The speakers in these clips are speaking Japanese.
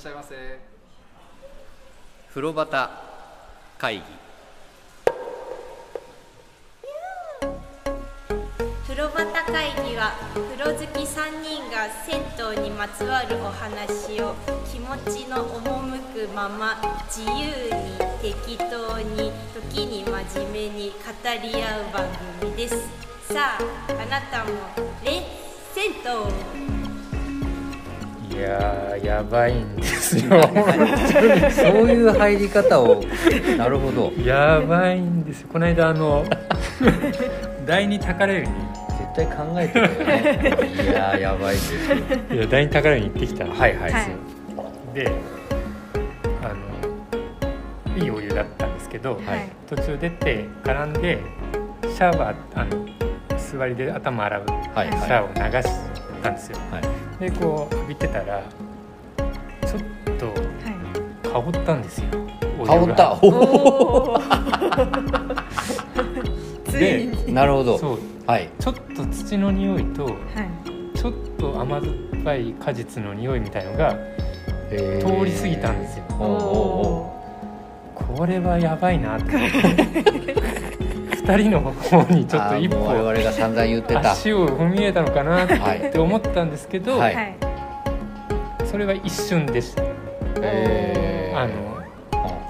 しゃいませ。風呂端会議。風呂端会議は風呂好き3人が銭湯にまつわるお話を気持ちの赴くまま自由に適当に時に真面目に語り合う番組です。さああなたもレッ銭湯いやーやばいんですよ。そういう入り方を。なるほど。やばいんですよ。この間あの第二宝湯に。絶対考えてるよねいやーやばいですよ。いや第二宝湯に行ってきた。はいはい、はいであのいいお湯だったんですけど、はい。途中出て絡んでシャワーあの座りで頭洗うはい。シャワーを流したんですよ、はいでこう浴びてたらちょっと香ったんですよ。お湯が香った。おおお ついに。でなるほど。そう。はい。ちょっと土の匂いとはい。ちょっと甘酸っぱい果実の匂いみたいのがえ通り過ぎたんですよ。おー。おこれはやばいなって 二人の方にちょっと一歩我々が散々言ってた。足を踏み入れたのかなはいって思ったんですけど、はい。はいそれは一瞬でした、えー。あの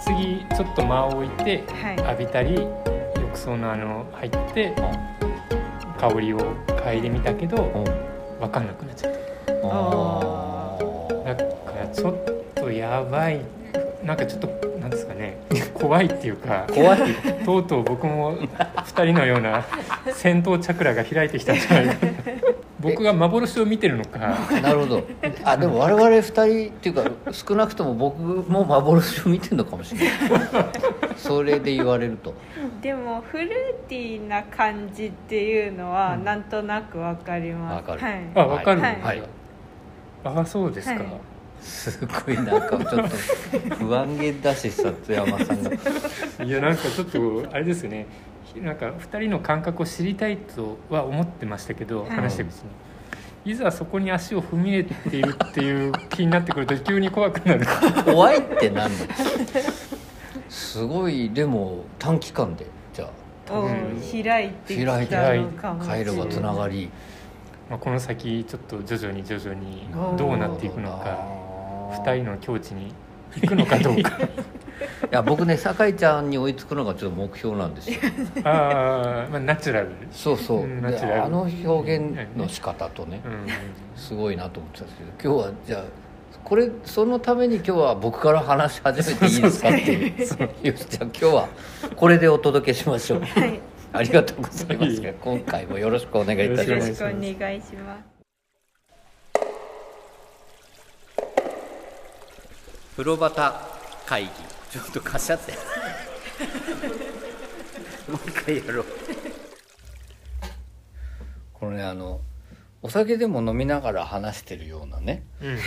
次ちょっと間を置いてはい。浴びたり浴槽のあの入って香りを嗅いでみたけど分かんなくなっちゃっあー。ただからちょっとやばい。なんかちょっとなんですかね。怖いっていうか怖い。とうとう僕も2人のような戦闘チャクラが開いてきたんじゃないか 僕が幻を見てるのか。なるほど。あでも我々二人っていうか少なくとも僕も幻を見てるのかもしれない。それで言われると。でもフルーティーな感じっていうのはうん。なんとなくわかります。わかる。はい。あ分かる。んですか、はい。あそうですか、はいすごいなんかちょっと不安げだし里山さんが。いやなんかちょっとあれですよね。なんか2人の感覚を知りたいとは思ってましたけど、はい話してるうちに。い。ざそこに足を踏み入れているっていう気になってくると急に怖くなる。怖いってなんだすごいでも短期間でじゃあ。おうんー開いてきた開いてのかもしれない。回路がつながり。まあこの先ちょっと徐々に徐々にどうなっていくのか2 2人の境地に行くのかどうか。いや僕ね酒井ちゃんに追いつくのがちょっと目標なんですよ。あー、まあナチュラル。そうそう。ナチュラル。あの表現の仕方とねうん。すごいなと思ってたんですけど今日はじゃあこれそのために今日は僕から話し始めていいですかっていう。よしじゃあ今日はこれでお届けしましょう。はい。ありがとうございます。今回もよろしくお願いいたしよろますしくお願いします。風呂端会議。ちょっとかしゃって。もう一回やろう。このねあのお酒でも飲みながら話してるようなね。うん。うんい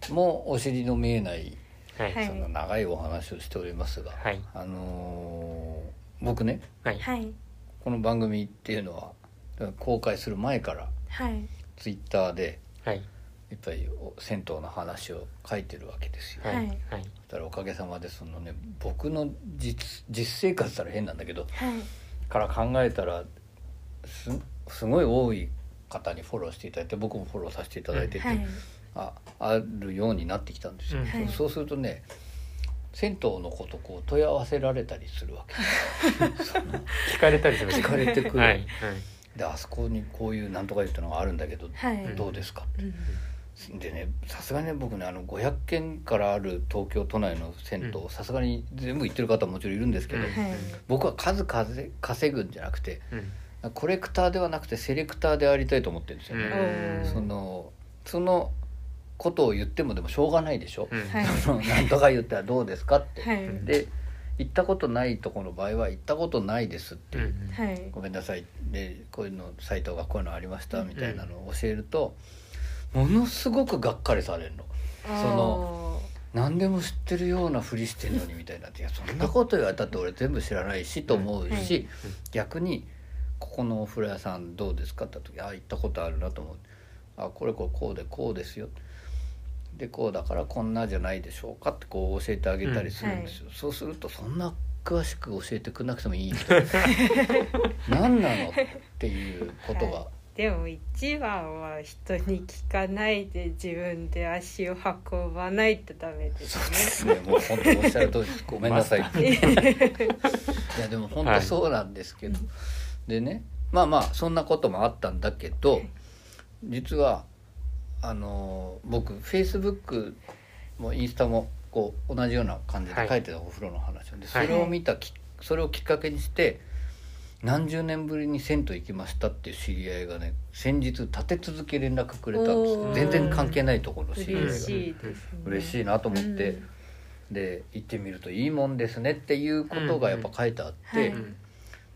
つもお尻の見えないはい。はい。その長いお話をしておりますが、はい。あのー僕ねはい。はい。この番組っていうのは公開する前からはい。ツイッターではい。やっぱりお銭湯の話を書いてるわけですよ。はい。そしたらおかげさまでそのね僕の実実生活ったら変なんだけどはい。から考えたらすすごい多い方にフォローしていただいて僕もフォローさせていただいてて、はい。ああるようになってきたんですよ、うん。はい。そうするとね銭湯のことこう問い合わせられたりするわけ。聞かれたりする聞かれてくる、はい。はい。であそこにこういうなんとか言ったのがあるんだけど、はい。どうですかうんでねさすがにね僕ねあの500軒からある東京都内の銭湯うさすがに全部行ってる方ももちろんいるんですけど、うん。はい。僕は数稼稼ぐんじゃなくてうん。コレクターではなくてセレクターでありたいと思ってるんですよね、うん。そのそのことを言ってもでもしょうがないでしょ、うんはい。そのなんとか言ったらどうですかって、はい。で行ったことないところの場合は行ったことないですっていう、うん。はい。ごめんなさい。でこういうのサイトがこういうのありましたみたいなのを教えると、ものすごくがっかりされるの。その何でも知ってるようなふりしてんのにみたいな「いやそんなこと言われたって俺全部知らないし」と思うし、うん逆に「ここのお風呂屋さんどうですか?」って言った時「あ行ったことあるな」と思う「あこれこれこうでこうですよ」でこうだからこんなじゃないでしょうかってこう教えてあげたりするんですよ、そうするとそんな詳しく教えてくれなくてもいい 何なのっていうことが、でも一番は人に聞かないで自分で足を運ばないとダメでそうですすね。ねもう本当おっしゃる通りごめんなさい。いやでも本当そうなんですけど、でねまあまあそんなこともあったんだけど実はあの僕フェイスブックもインスタもこう同じような感じで書いてたお風呂の話をでそはい。れを見たきそれをきっかけにして何十年ぶりに銭湯行きましたっていう知り合いがね先日立て続け連絡くれたんですおー。全然関係ないところの知り合いが。嬉しいですね。嬉しいなと思って、うん。で行ってみるといいもんですねっていうことがやっぱ書いてあって、うんうん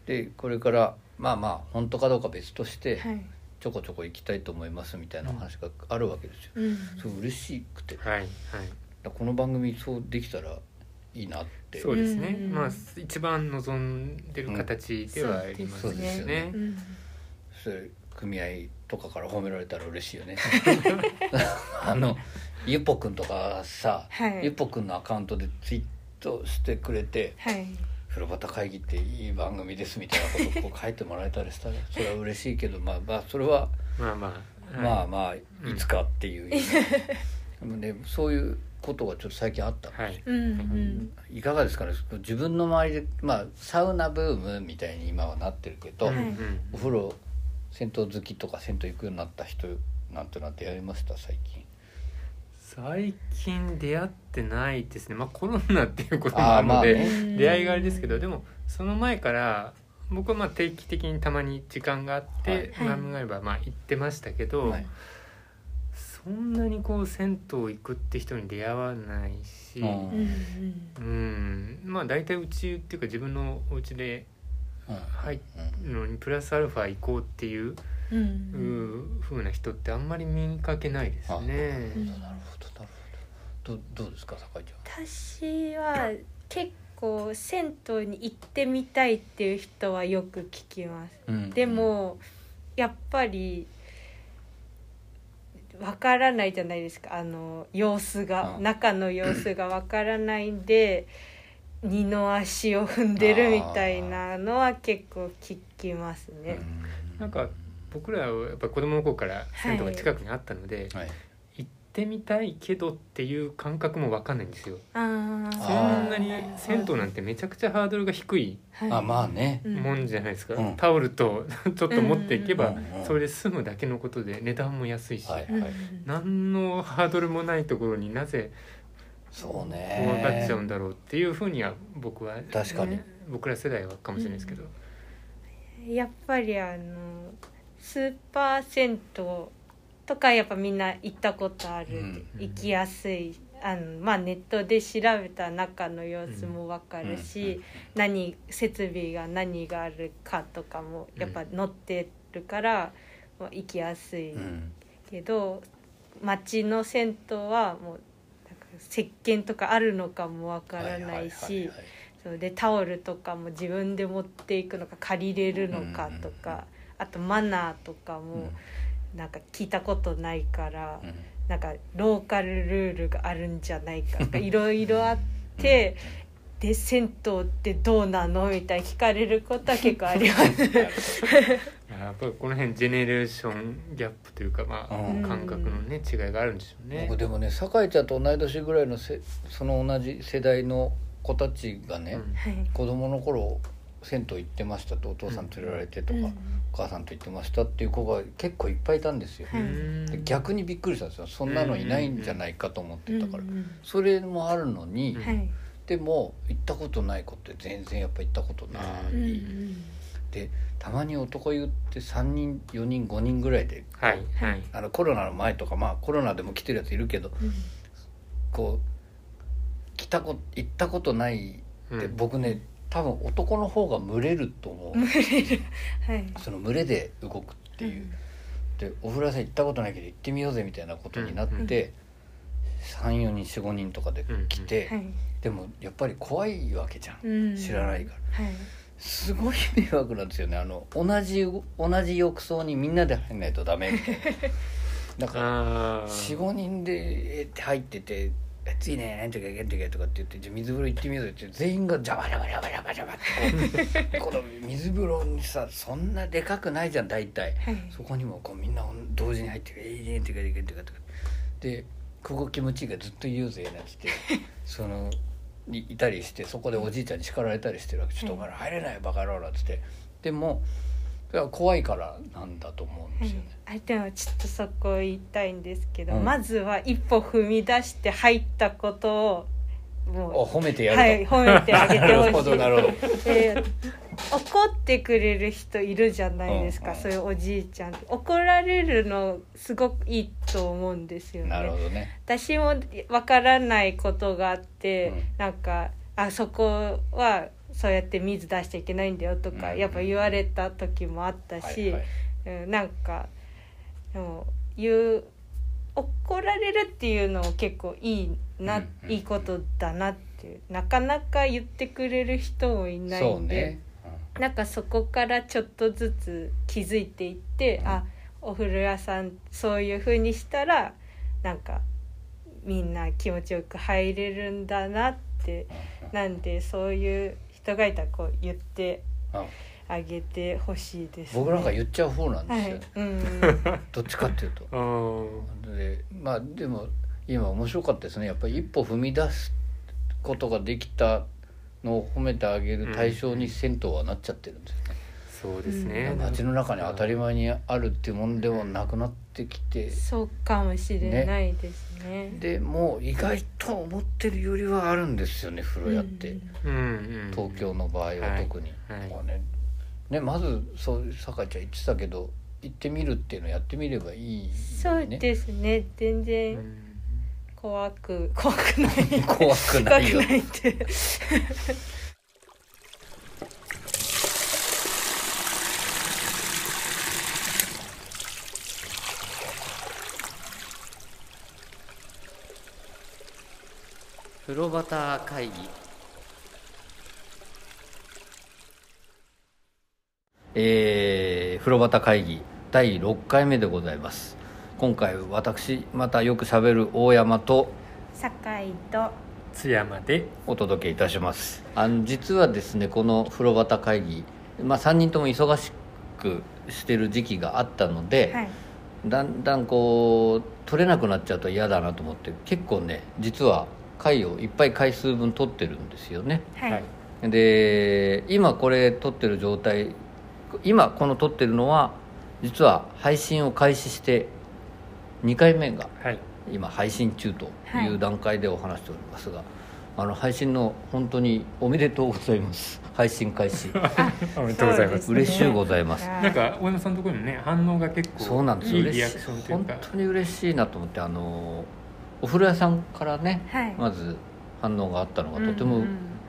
でこれからまあまあ本当かどうか別としてはい。ちょこちょこ行きたいと思いますみたいなお話があるわけですよ。うん。そう嬉しくて。はいはい。らこの番組そうできたらいいなって。そうですね、うん。まあ一番望んでる形ではありますそうですよね。うん。それ組合とかから褒められたら嬉しいよね。あのゆっぽくんとかさ、はい。ゆっぽくんのアカウントでツイートしてくれてはい。風呂旗会議っていい番組ですみたいなことをこう書いてもらえたりしたら それは嬉しいけどまあまあそれはまあまあ。まあはまあいつかっていう、でもねそういうことがちょっと最近あった、い、はい。うんうん。いかがですかね？自分の周りでまあサウナブームみたいに今はなってるけど、はい。うんお風呂銭湯好きとか銭湯行くようになった人なんてなってやりました？最近。最近出会ってないですね。まあコロナっていうこともあるので、まあね。出会いがあれですけどでもその前から僕はまあ定期的にたまに時間があって、はい。があればまあ行ってましたけど、はいそんなにこう銭湯行くって人に出会わないし、うんまあ大体うちっていうか自分のお家でうん入るのにプラスアルファ行こうっていううん。う。うな人ってあんまり見かけないですね。あなるほどなるほどどどどうですか酒井ち私は結構銭湯に行ってみたいっていう人はよく聞きます。うんでもやっぱりわからないじゃないですか。あの様子が。うん。中の様子がわからないんで 二の足を踏んでるみたいなのは結構聞きますうん。ね。なんか僕らはやっぱ子供の頃から銭湯が近くにあったので、はい。行ってみたいけどっていう感覚も分かんないんですよ。そあんなに銭湯なんてめちゃくちゃハードルが低いはい。あまあね。うんもんじゃないですか、うん。タオルと ちょっと持っていけばうんうんうんそれで済むだけのことで値段も安いし、はいうん何のハードルもないところになぜそう怖ねがっちゃうんだろうっていうふうには僕は確かに。僕ら世代はかもしれないですけど、やっぱりあのスーパー銭湯とかやっぱみんな行ったことある、うん。行きやすいあの、まあ、ネットで調べた中の様子も分かるし、何設備が何があるかとかもやっぱ載ってるから、まあ行きやすいうん。けど町の銭湯はもう石鹸とかあるのかも分からないし。でタオルとかも自分で持っていくのか借りれるのかとか、あとマナーとかもなんか聞いたことないから、うん。うんなんかローカルルールがあるんじゃないかとか いろいろあって、で銭湯ってどうなのみたいに聞かれることは結構あります。やっぱりこの辺ジェネレーションギャップというかまあ、うん。感覚のね違いがあるんでしょうね。僕。でもね酒井ちゃんと同い年ぐらいのせその同じ世代の子たちがね、うん。はい。子供の頃銭湯行ってましたとお父さん連れられてとか、うんお母さんと行ってましたっていう子が結構いっぱいいたんですよ、はい。うんで逆にびっくりしたんですよ。そんなのいないんじゃないかと思ってたから、うんそれもあるのに、でも行ったことない子って全然やっぱ行ったことない、でたまに男湯って3人4人5人ぐらいではい。はい。あのコロナの前とかまあコロナでも来てるやついるけどうん。こう来たこ行ったことないって、うん。僕ね多分男の方が群れると思う、はい。その群れで動くっていう、でお風呂屋さん行ったことないけど行ってみようぜみたいなことになって、34人45人とかで来て、はい。でもやっぱり怖いわけじゃん、うん。知らないから。はい。すごい迷惑なんですよね。あの同じ同じ浴槽にみんなで入んないとダメみたいな。だからあ45人でえって入ってて「暑いねなんとかなんとか」とかって言って「じゃあ水風呂行ってみよう」って全員がジャバジャバジャバジャバジャバってこう この水風呂にさそんなでかくないじゃん大体。はい。そこにもこうみんな同時に入って「えいねん」ってか「えいねん」ってかとかで「ここ気持ちいいからずっと言うぜ」なんつって。そのいいたりしてそこでおじいちゃんに叱られたりしてるわけ「ちょっとお前ら入れないよバカ野郎」なんつって。でもそれは怖いからなんだと思うんですよね。あでもちょっとそこ言いたいんですけど、うん。まずは一歩踏み出して入ったことをもおう褒めてやると、はい褒めてあげてなるほほしいどなるほど。えー怒ってくれる人いるじゃないですか、うんうん。そういうおじいちゃん。怒られるのすごくいいと思うんですよね。なるほどね。私もわからないことがあって、うん。なんかあそこはそうやって水出しちゃいけないんだよとか、うんやっぱ言われた時もあったし、うん、なんかでも言う怒られるっていうのも結構いいな、うんうんいいことだなってなかなか言ってくれる人もいないんで、ね、なんかそこからちょっとずつ気づいていって、うん。あお風呂屋さんそういう風にしたらなんかみんな気持ちよく入れるんだなって。なんでそういう人がいたらこう言ってあげてほしいです、ね、僕なんか言っちゃう方なんではい。すよ、ね、うん。どっちかっていうと。でまあでも今面白かったですね。やっぱり一歩踏み出すことができたのを褒めてあげる対象に銭湯はなっちゃってるんですよ。ね、そうですね、街の中に当たり前にあるっていうもんでもなくなってきて。そうかもしれないですね。でもう意外と思ってるよりはあるんですよね風呂屋って、うん。うんうん、東京の場合は特に、はい。はいまあね。ねまずそう酒井ちゃん言ってたけど行ってみるっていうのをやってみればいいそうねですね。全う然ん。怖く怖くない。怖くないよ 怖くないって風呂端会議。えー、風呂端会議第6回目でございます。今回私またよくしゃべる大山と酒井と津山でお届けいたします。あの実はですねこの風呂端会議、まあ、3人とも忙しくしてる時期があったので、はい。だんだんこう取れなくなっちゃうと嫌だなと思って結構ね実は回をいっぱい回数分取ってるんですよね。はい、で今これ撮ってる状態今この撮ってるのは実は配信を開始して2回目がはい。今配信中とはい。いう段階でお話しておりますが、あの配信の本当におめでとうございます。配信開始。おめでとうございます。嬉しゅうございます。はい。なんか大山さんのところにもね反応が結構そうなんです。い。いリアクションという本か当に嬉しいなと思ってあのお風呂屋さんからねはい。まず反応があったのがとても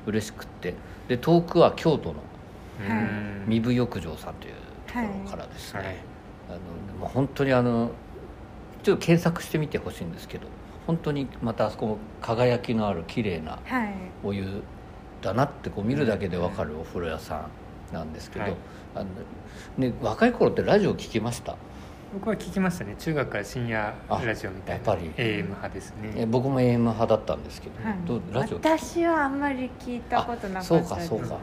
嬉しくって。で遠くは京都のはい。うん三部浴場さんというところからですね、はい。あのもう本当にあのちょっと検索してみてほしいんですけど本当にまたあそこも輝きのある綺麗なはい。お湯だなってこう見るだけで分かるお風呂屋さんなんですけど、はい。あのね、若い頃ってラジオ聞きました？僕は聞きましたね。中学から深夜ラジオみたいな。あやっぱり。AM 派ですえね僕も AM 派だったんですけど、はい。どうラジオ私はあんまり聞いたことなかったそうかそうか。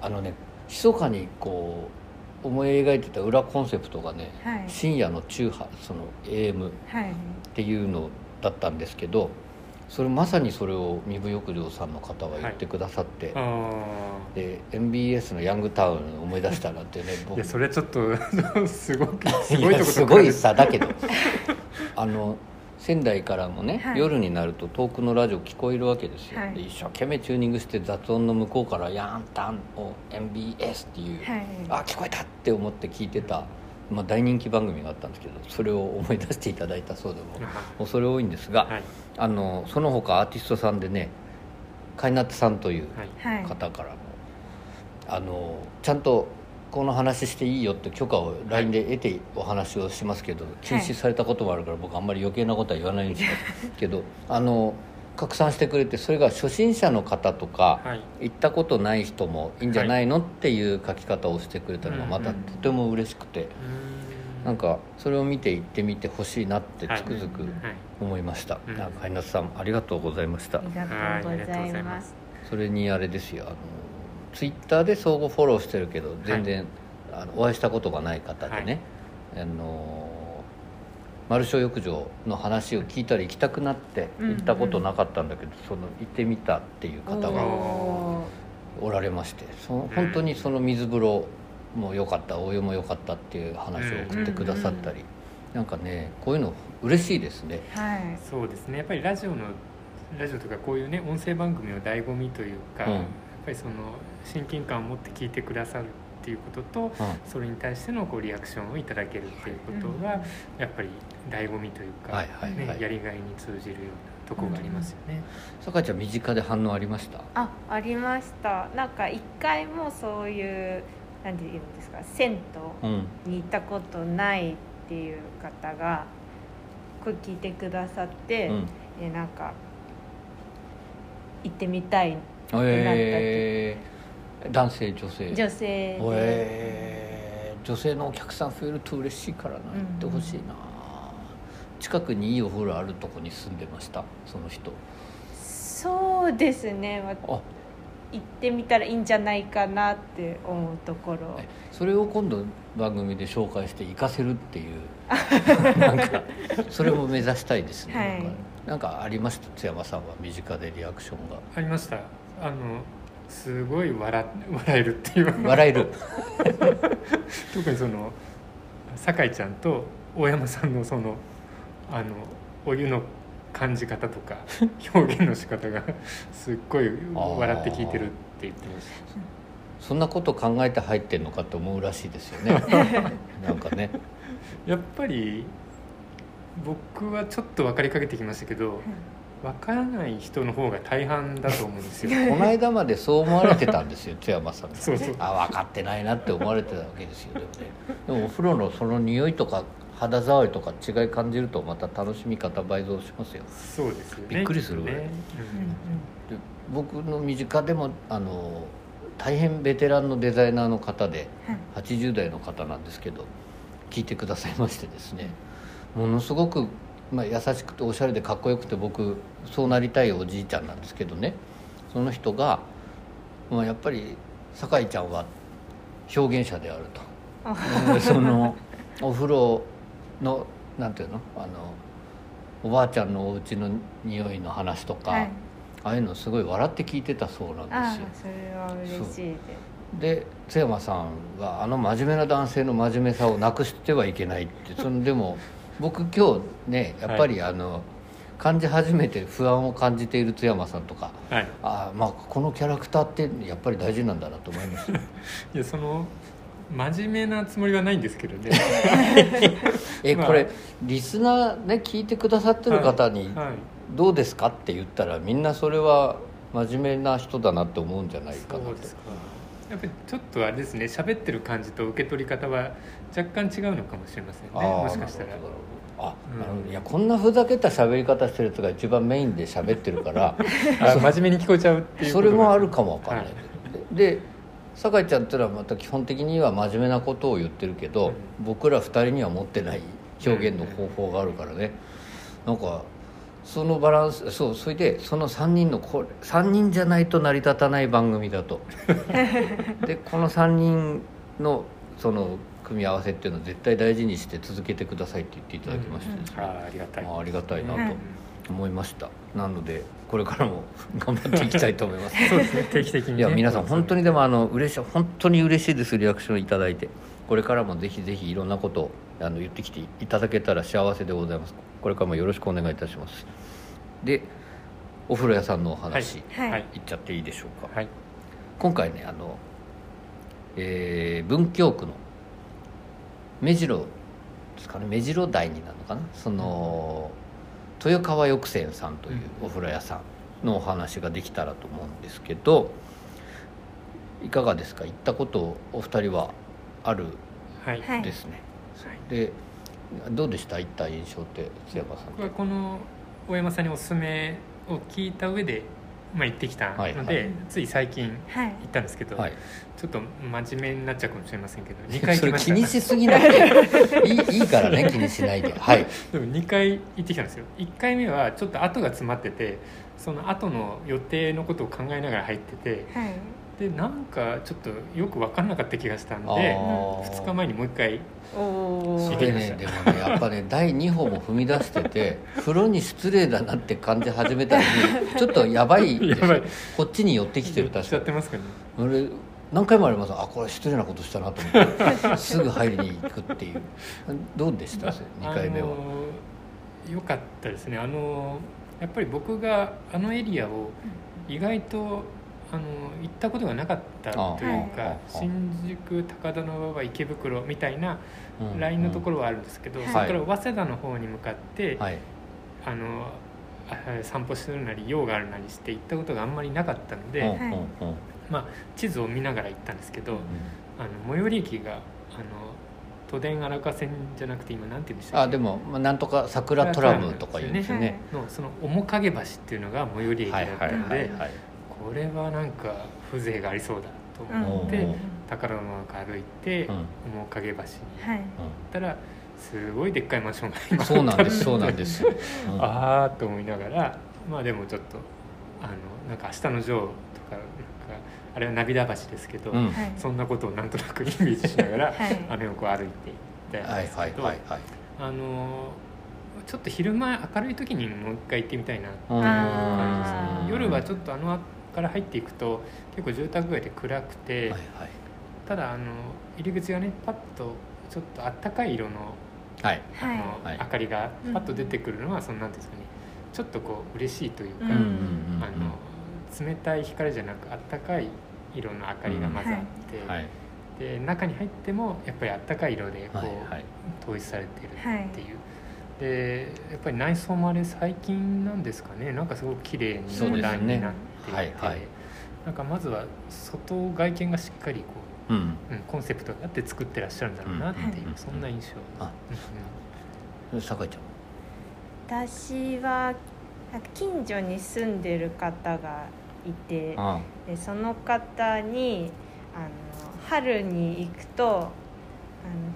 あのね密かにこう思い描いてた裏コンセプトがね、はい。深夜の中波その AM っはい。ていうのだったんですけどそれまさにそれを三部浴場さんの方は言ってくださって、あで MBS のヤングタウンを思い出したなんてね僕やそれちょっと すごくすいごいとこやすごいささだけど。あの仙台からもね、はい。夜になると遠くのラジオ聞こえるわけですよ、はい。で一生懸命チューニングして雑音の向こうから「ヤンタンを MBS」っていう、はい。あ聞こえたって思って聞いてた、まあ、大人気番組があったんですけどそれを思い出していただいたそうでも恐れ多いんですが、はい。あのその他アーティストさんでねカイナッツさんというはい。はい方からも、あのちゃんとこの話していいよって許可を LINE で得てお話をしますけど、禁止されたこともあるから僕あんまり余計なことは言わないんですけど あの拡散してくれてそれが初心者の方とか、はい。行ったことない人もいいんじゃないの、っていう書き方をしてくれたのがまたとても嬉しくて、うなんかそれを見て行ってみてほしいなってつくづくはい。思いました、うん。なんか稲田さんありがとうございました。ありがとうございます。それにあれですよ。あのツイッターで相互フォローしてるけど全然、あのお会いしたことがない方でね、あの丸小浴場の話を聞いたら行きたくなってうん行ったことなかったんだけど、その行ってみたっていう方がおおられましてその本当にその水風呂も良かったお湯も良かったっていう話を送ってくださったり、なんかねこういうの嬉しいですね。ーはい。そうですね。やっぱりラジオのラジオとかこういうね音声番組の醍醐味というか、うん。やっぱりその親近感を持って聞いてくださるっていうこととうん。それに対してのこうリアクションをいただけるっていうことうん。がやっぱり醍醐味というか、はいはいはい。ね、やりがいに通じるようなとこがありますよね。酒井ちゃん身近で反応ありました？あありました。なんか一回もそういう何て言うんですか銭うん湯に行ったことないっていう方がこれ聞いてくださって、うん。えなんか行ってみたいえー、男性女性。女性。で、えー。女性のお客さん増えると嬉しいからな行ってほしいな、近くにいいお風呂あるとこに住んでました？その人。そうですね、まあ。行ってみたらいいんじゃないかなって思うところ。えそれを今度番組で紹介して活かせるっていう。なんかそれも目指したいですね、はい。なんかありました？津山さんは身近でリアクションが。ありました。あのすごい笑笑えるっていう。笑える。特にその酒井ちゃんと大山さんのそのあのお湯の感じ方とか 表現の仕方がすっごい笑って聞いてるって言ってましそんなこと考えて入ってんのかって思うらしいですよね。なんかね。たやっぱり僕はちょっと分かりかけてきましたけど分からない人の方が大半だと思うんですよ。この間までそう思われてたんですよ 津山さんが。そうそう。あ分かってないなって思われてたわけですよでもね。でもお風呂のその匂いとか肌触りとか違い感じるとまた楽しみ方倍増しますよ。そうですよね。びっくりするぐらい。ね。で僕の身近でもあの大変ベテランのデザイナーの方で80代の方なんですけど聞いてくださいましてですね。ものすごく、まあ、優しくておしゃれでかっこよくて僕そうなりたいおじいちゃんなんですけどね。その人が、まあ、やっぱり酒井ちゃんは表現者であると。で そのお風呂のなんていうの？あのおばあちゃんのお家の匂いの話とか、はい。ああいうのすごい笑って聞いてたそうなんあですよ。それは嬉しいで津山さんがあの真面目な男性の真面目さをなくしてはいけないって。そのでも僕今日ねやっぱりあの、感じ始めて不安を感じている津山さんとかはい。ああまあこのキャラクターってやっぱり大事なんだなと思いました いやその真面目なつもりはないんですけどね。まあ。えこれリスナーね聞いてくださってる方にはい「どうですか?」って言ったらみんなそれは真面目な人だなって思うんじゃないかなと。そうですか。やっぱりちょっとあれですね喋ってる感じと受け取り方は若干違うのかもしれませんね。もしかしたらあ、うんなるほど。いやこんなふざけた喋り方してるやつが一番メインで喋ってるから あ真面目に聞こえちゃうっていうそれもあるかもわかんない。はい。でで酒井ちゃんっていうのはまた基本的には真面目なことを言ってるけど、僕ら二人には持ってない表現の方法があるからね。なんかそのバランスそうそれでその3人のこれ3人じゃないと成り立たない番組だと。でこの3人のその組み合わせっていうのを絶対大事にして続けてくださいって言っていただきまして。ですね、あーありがたい。まあありがたいなとはい思いました、なのでこれからも 頑張っていきたいと思います。そうですね。定期的に、ね、いや皆さん本当にでもあの嬉しい本当に嬉しいですリアクションいただいて。これからもぜひぜひいろんなことをあの言ってきていただけたら幸せでございます。これからもよろしくお願いいたします。でお風呂屋さんのお話、はい。はっちゃっていいでしょうか、はい。今回ねあの、えー文京区の目白ですかね。目白台になるのかな。その豊川浴泉さんというお風呂屋さんのお話ができたらと思うんですけどいかがですか？行ったことお二人はあるはい、はい。ですね、でどうでした？行った印象って津山さん。この大山さんにおすすめを聞いた上でまあ、行ってきたので、はいはい。つい最近はい。行ったんですけど、はい。ちょっと真面目になっちゃうかもしれませんけど2回行きました気にしすぎなくていいいいからね 気にしないで。はい。でも2回行ってきたんですよ。1回目はちょっと後が詰まっててその後の予定のことを考えながら入っててはいでなんかちょっとよく分かんなかった気がしたんあでー。2日前にもう1回それねでもねやっぱね第2歩も踏み出してて 風呂に失礼だなって感じ始めたらちょっとやばい こっちに寄ってきてる確かってますかね。俺何回もあります。あこれ失礼なことしたなと思って。すぐ入りに行くっていう。どうでした？2回目は、あのー良かったですね。あのーやっぱり僕があのエリアを意外とあの行ったことがなかったというあかあ新宿高田馬場池袋みたいなうん。ラインのところはあるんですけど、うん。そこから早稲田の方に向かって、はい。あのあ散歩するなり用があるなりして行ったことがあんまりなかったので、うんうんうん。まあ、地図を見ながら行ったんですけど、あの最寄り駅があの都電荒川線じゃなくて今なんて言うんでしたっけ？あでも、まあ、なんとか桜トラムとか言うんですよね。のその面影橋っていうのが最寄り駅だはいはいったので、はいはいこれはなんか風情がありそうだと思って、うん。宝の中歩いて、うん。面影橋に行っはい。たらすごいでっかいマンションが今そうなんですそうなんです、うん。ああと思いながらまあでもちょっとあのなんか「明日のジョー」とかなんかあれは涙橋ですけど、そんなことをなんとなくイメージしながら、はい。あの横を歩いていったんはいですあのちょっと昼間明るい時にもう一回行ってみたいなっていううん感じですね夜はちょっとあのから入っていくと結構住宅街で暗くて、はいはい。ただあの入り口がねパッとちょっとあったかい色のはい。あの、はい。明かりがパッと出てくるのは、そのなんていうんですかねちょっとこう嬉しいというか、うんうんうんうん。あの冷たい光じゃなくあったかい色の明かりがまずあって、はい。で中に入ってもやっぱりあったかい色でこう、はい。はい統一されてるっていう、でやっぱり内装もあれ最近なんですかねなんかすごく綺麗にモダンになっていて、はいはい。なんかまずは外外見がしっかりこうん。う、うん、コンセプトがあって作ってらっしゃるんだろうなっていう、うん。そんな印象、あ。うん酒井ち私はなんか近所に住んでる方がいてでその方にあの春に行くとあの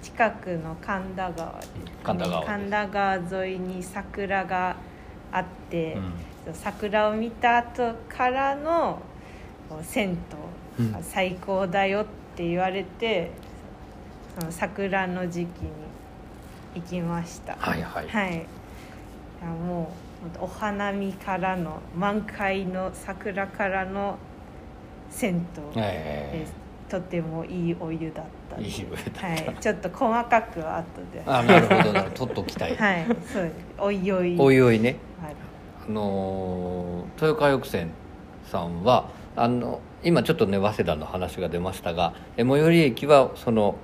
近くの神田川神田川です。神田川沿いに桜があって、うん桜を見た後からの銭湯が最高だよって言われて、その桜の時期に行きました。はいはい。はい。もうお花見からの満開の桜からの銭湯。えです、とてもいいお湯だったいいお湯だった。はい、ちょっと細かくは後で。あなるほどなるほど。取っときたい、はいそうおいおい。おいおいねあのー豊川浴船さんはあの今ちょっとね早稲田の話が出ましたがえ最寄り駅はその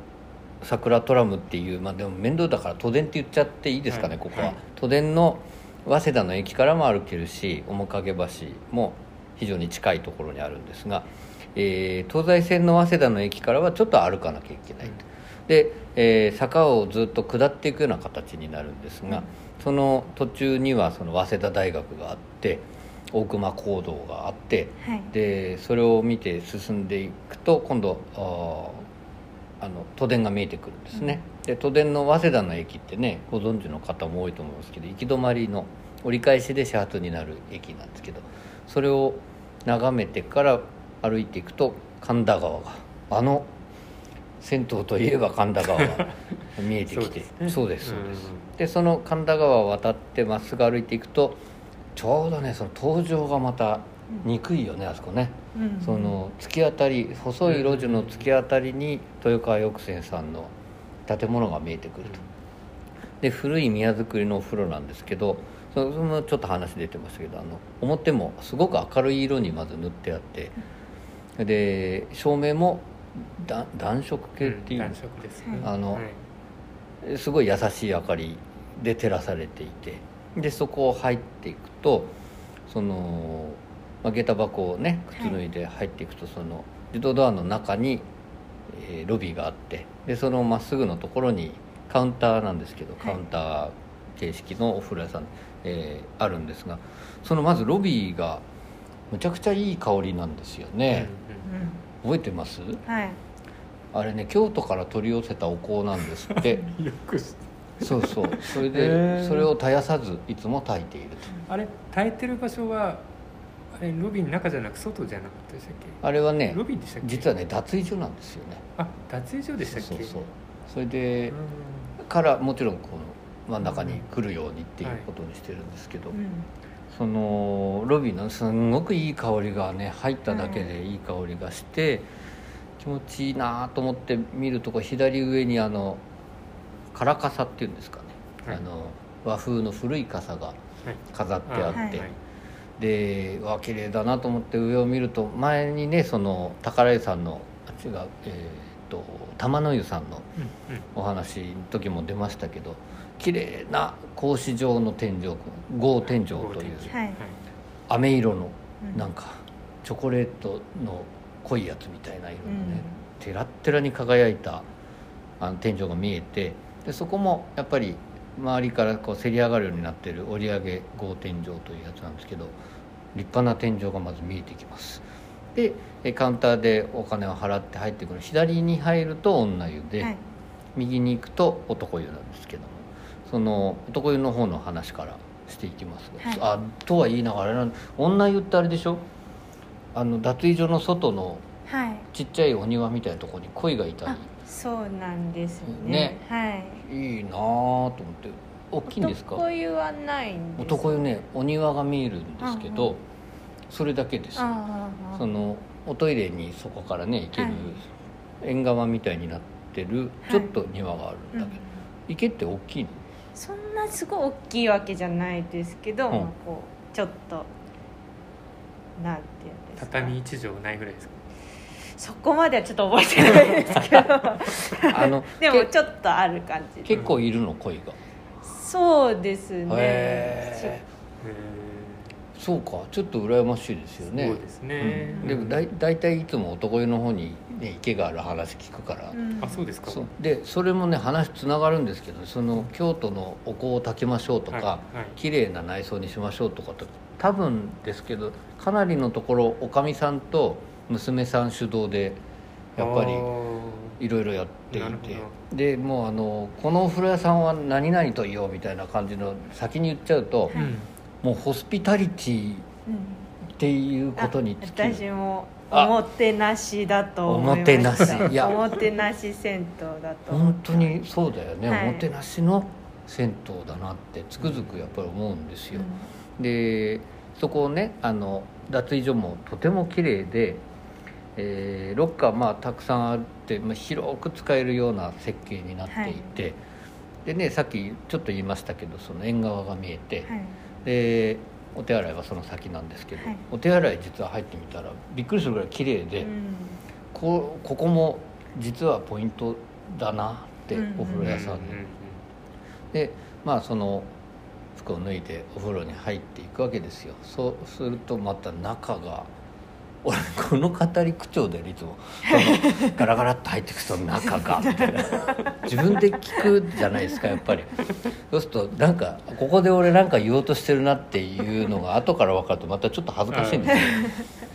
桜トラムっていうまあでも面倒だから都電って言っちゃっていいですかね、はい。ここは、はい。都電の早稲田の駅からも歩けるし面影橋も非常に近いところにあるんですが、えー東西線の早稲田の駅からはちょっと歩かなきゃいけないと。で、えー坂をずっと下っていくような形になるんですが、その途中にはその早稲田大学があって大隈講堂があってはい。でそれを見て進んでいくと今度あの都電が見えてくるんですね、で都電の早稲田の駅ってねご存知の方も多いと思いますけど行き止まりの折り返しで始発になる駅なんですけどそれを眺めてから歩いていくと神田川があの銭湯といえば神田川が 見えてきて。そうですそうですでその神田川を渡ってまっすぐ歩いていくとちょうどねその登場がまた憎いよねあそこね。うんその突き当たり細い路地の突き当たりに豊川浴船さんの建物が見えてくると。で古い宮造りのお風呂なんですけどそそれもちょっと話出てましたけどあの表もすごく明るい色にまず塗ってあってで照明もだ暖色系っていう、暖色ですね。あのはい。すごい優しい明かりで照らされていて。でそこを入っていくとその、まあ、下駄箱をね靴脱いで入っていくと、その自動ドアの中に、えーロビーがあってでそのまっすぐのところにカウンターなんですけど、カウンター形式のお風呂屋さん、えーあるんですがそのまずロビーがむちゃくちゃいい香りなんですよね、覚えてます？うんはい。あれね京都から取り寄せたお香なんですって。う んよく知そうそう。それへでー。それを絶やさずいつも炊いていると。あれ耐えてる場所はあれロビーの中じゃなく外じゃなかったでしたっけ？あれはねロビーでしたっけ？実はね脱衣所なんですよね。あ脱衣所でしたっけ？そうそうそれでうん。からもちろんこの真ん中に来るようにっていうことにしてるんですけど、うんそのロビーのすんごくいい香りがね入っただけでいい香りがして、気持ちいいなと思って見るとこう左上にあの唐傘っていうんですかね、はい。あの和風の古い傘がはい。飾ってあって、はいでわ綺麗だなと思って上を見ると前にねその宝井さんのあ違うえーっと玉の湯さんのお話の時も出ましたけど綺麗な格子状の天井豪天井というはい。飴色のうん。なんかチョコレートの濃いやつみたいな色のうん。ね、テラッテラに輝いたあの天井が見えてでそこもやっぱり周りからこうせり上がるようになってる折り上げ豪天井というやつなんですけど立派な天井がまず見えてきます。でえカウンターでお金を払って入ってくる。左に入ると女湯で、はい。右に行くと男湯なんですけどもその男湯の方の話からしていきますが、はい。あとは言いながら女湯ってあれでしょ？あの脱衣所の外のはい。ちっちゃいお庭みたいなところに鯉がいたあそうなんですね。ね。はい。りいいなぁと思って。大きいんですか？男湯はないんです男湯ねお庭が見えるんですけど、うんうそれだけです。そのおトイレにそこからね行けるはい。縁側みたいになってるはい。ちょっと庭があるんだうんけど、池って大きいの？そんなすごい大きいわけじゃないですけど、うん。まあこうちょっとなんていうんですか。畳一畳ないぐらいですか？そこまではちょっと覚えてないですけど。あの でもけちょっとある感じ。結構いるの鯉が。そうですね。へへそうかちょっと羨ましいですよね。ーそうですね、うん。でもだい大体いつも男湯の方に、ね、池がある話聞くから、うん。あそうですか。そう。でそれもね話つながるんですけどその京都のお香を炊きましょうとか、はいはい。綺麗な内装にしましょうとかと多分ですけどかなりのところおかみさんと娘さん主導でやっぱりあいろいろやっていてほでもうあのこのお風呂屋さんは何々と言おうみたいな感じの先に言っちゃうと、ーうんもうホスピタリティうんっていうことにあ尽きる。私もあおもてなしだと思いまおもてなし。したいや。おもてなし銭湯だと思本当にそうだよね、はいおもてなしの銭湯だなってつくづくやっぱり思うんですよ、でそこをねあの脱衣所もとても綺麗で、えーロッカーまあたくさんあって、まあ、広く使えるような設計になっていて、でねさっきちょっと言いましたけどその縁側が見えて、はいでお手洗いはその先なんですけど、はい。お手洗い実は入ってみたらびっくりするぐらい綺麗で、うん。こここも実はポイントだなって、うん。お風呂屋さんに、でまあその服を脱いでお風呂に入っていくわけですよ。そうするとまた中が俺この語り口調でいつもそのガラガラっと入っていくと中がみたいな。自分で聞くじゃないですかやっぱり。そうするとなんかここで俺なんか言おうとしてるなっていうのが後から分かるとまたちょっと恥ずかしいんで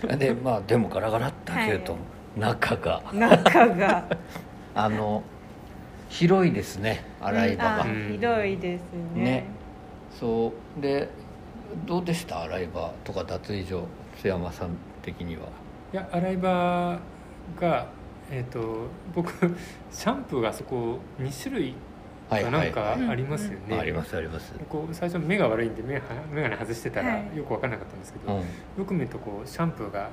すよ。でまあでもガラガラっと開けると。はい。中が、中が。あの広いですね洗い場が、あ広いですね。ね。そう。でどうでした？洗い場とか脱衣所津山さん的には。いや洗い場がえっ、と僕 シャンプーがそこ2種類はいかなんかはいありますよね、ありますあります。こう最初目が悪いんで目は眼鏡外してたらはい。よく分からなかったんですけど、うん。よく見るとこうシャンプーがあの、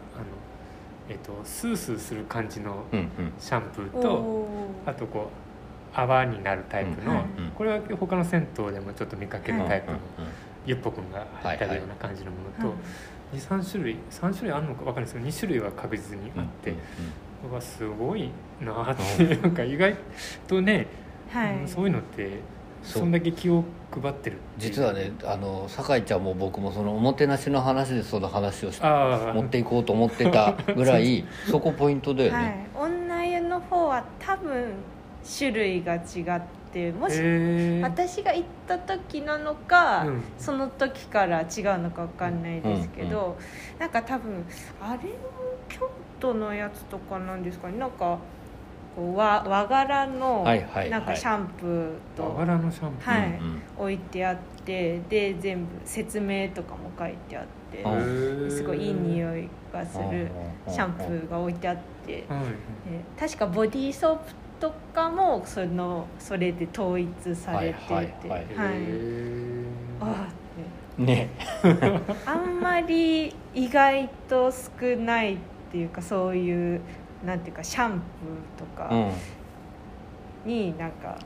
えっとスースーする感じのうんうん。シャンプーおと、ー。あとこう泡になるタイプの、うんうんこれは他の銭湯でもちょっと見かけるタイプの、うんゆっぽくん。が入ったような感じのものと、23種類3種類あるのか分かんないですけど2種類は確実にあって、うわすごいなーってなんか意外とね、はい。うんそういうのってそんだけ気を配ってる実はねあの酒井ちゃんも僕もそのおもてなしの話でその話をし持っていこうと思ってたぐらい そこポイントだよはい。ね、女湯の方は多分種類が違ってもしへー。私が行った時なのか、うん。その時から違うのか分かんないですけど、なんか多分あれも京都のやつとかなんですかね。なんかこう和和柄のなんかシャンプーと、和柄のシャンプー。はいうん置いてあってで全部説明とかも書いてあってすごいいい匂いがするうんシャンプーが置いてあってはい。で確かボディーソープとかもそのそれで統一されてて。はいはいはい。はい。へーあーね。あんまり意外と少ないっていうかそういうなんていうかシャンプーとかうん。になんか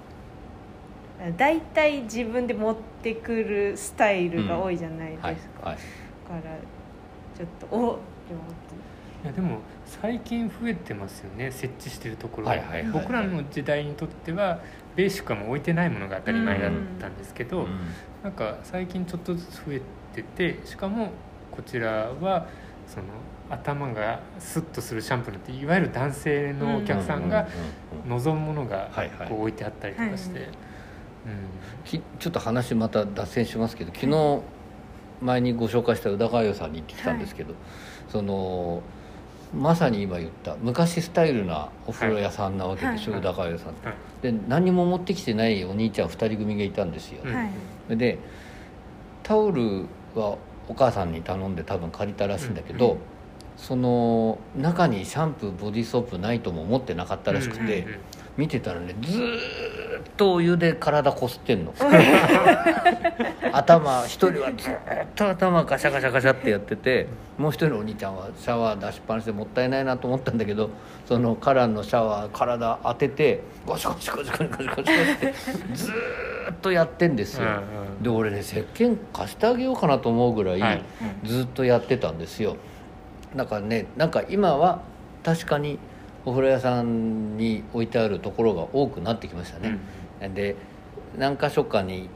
大体自分で持ってくるスタイルが多いじゃないですか、はいはい。だからちょっとおっって思って。いやでも最近増えてますよね設置してるところ。はいはいはいはい。僕らの時代にとってはベーシックはもう置いてないものが当たり前だったんですけど、うん。なんか最近ちょっとずつ増えててしかもこちらはその頭がスッとするシャンプーなんていわゆる男性のお客さんがうんうんうんうん望むものがはいはい。こう置いてあったりとかして、はいきちょっと話また脱線しますけど昨日前にご紹介した宇田川代さんに行ってきたんですけど、そのまさに今言った昔スタイルなお風呂屋さんなわけでしょ、はい宇田川代さんって、はい。で何も持ってきてないお兄ちゃん2人組がいたんですよ、うんはい。でタオルはお母さんに頼んで多分借りたらしいんだけど、うんその中にシャンプーボディーソープないとも思ってなかったらしくて、うんうんうん。見てたらねずーっとお湯で体こすってんの。頭一人はずーっと頭ガシャガシャガシャってやっててもう一人のお兄ちゃんはシャワー出しっぱなしでもったいないなと思ったんだけどそのカランのシャワー体当ててゴシゴシゴシゴシゴシゴシってずーっとやってんですよ、うんうんで俺ね石鹸貸してあげようかなと思うぐらい、はいずっとやってたんですよだからねなんか今は確かにお風呂屋さんに置いてあるところが多くなってきましたね、で何箇所かに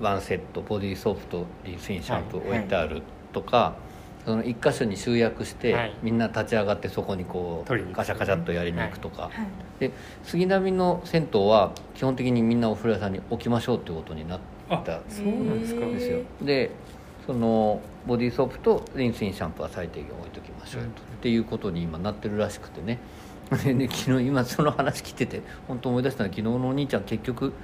ワンセットボディーソープとリンスインシャンプー置いてあるとか、その一箇所に集約して、はい。みんな立ち上がってそこにこうガシャガシャっとやりに行くとか、はい。で杉並の銭湯は基本的にみんなお風呂屋さんに置きましょうっていうことになったあそうなんですか、ですよでそのボディーソープとリンスインシャンプーは最低限置いときましょうと、うんっていうことに今なってるらしくてね。でね昨日今その話聞いてて本当思い出したのは昨日のお兄ちゃん結局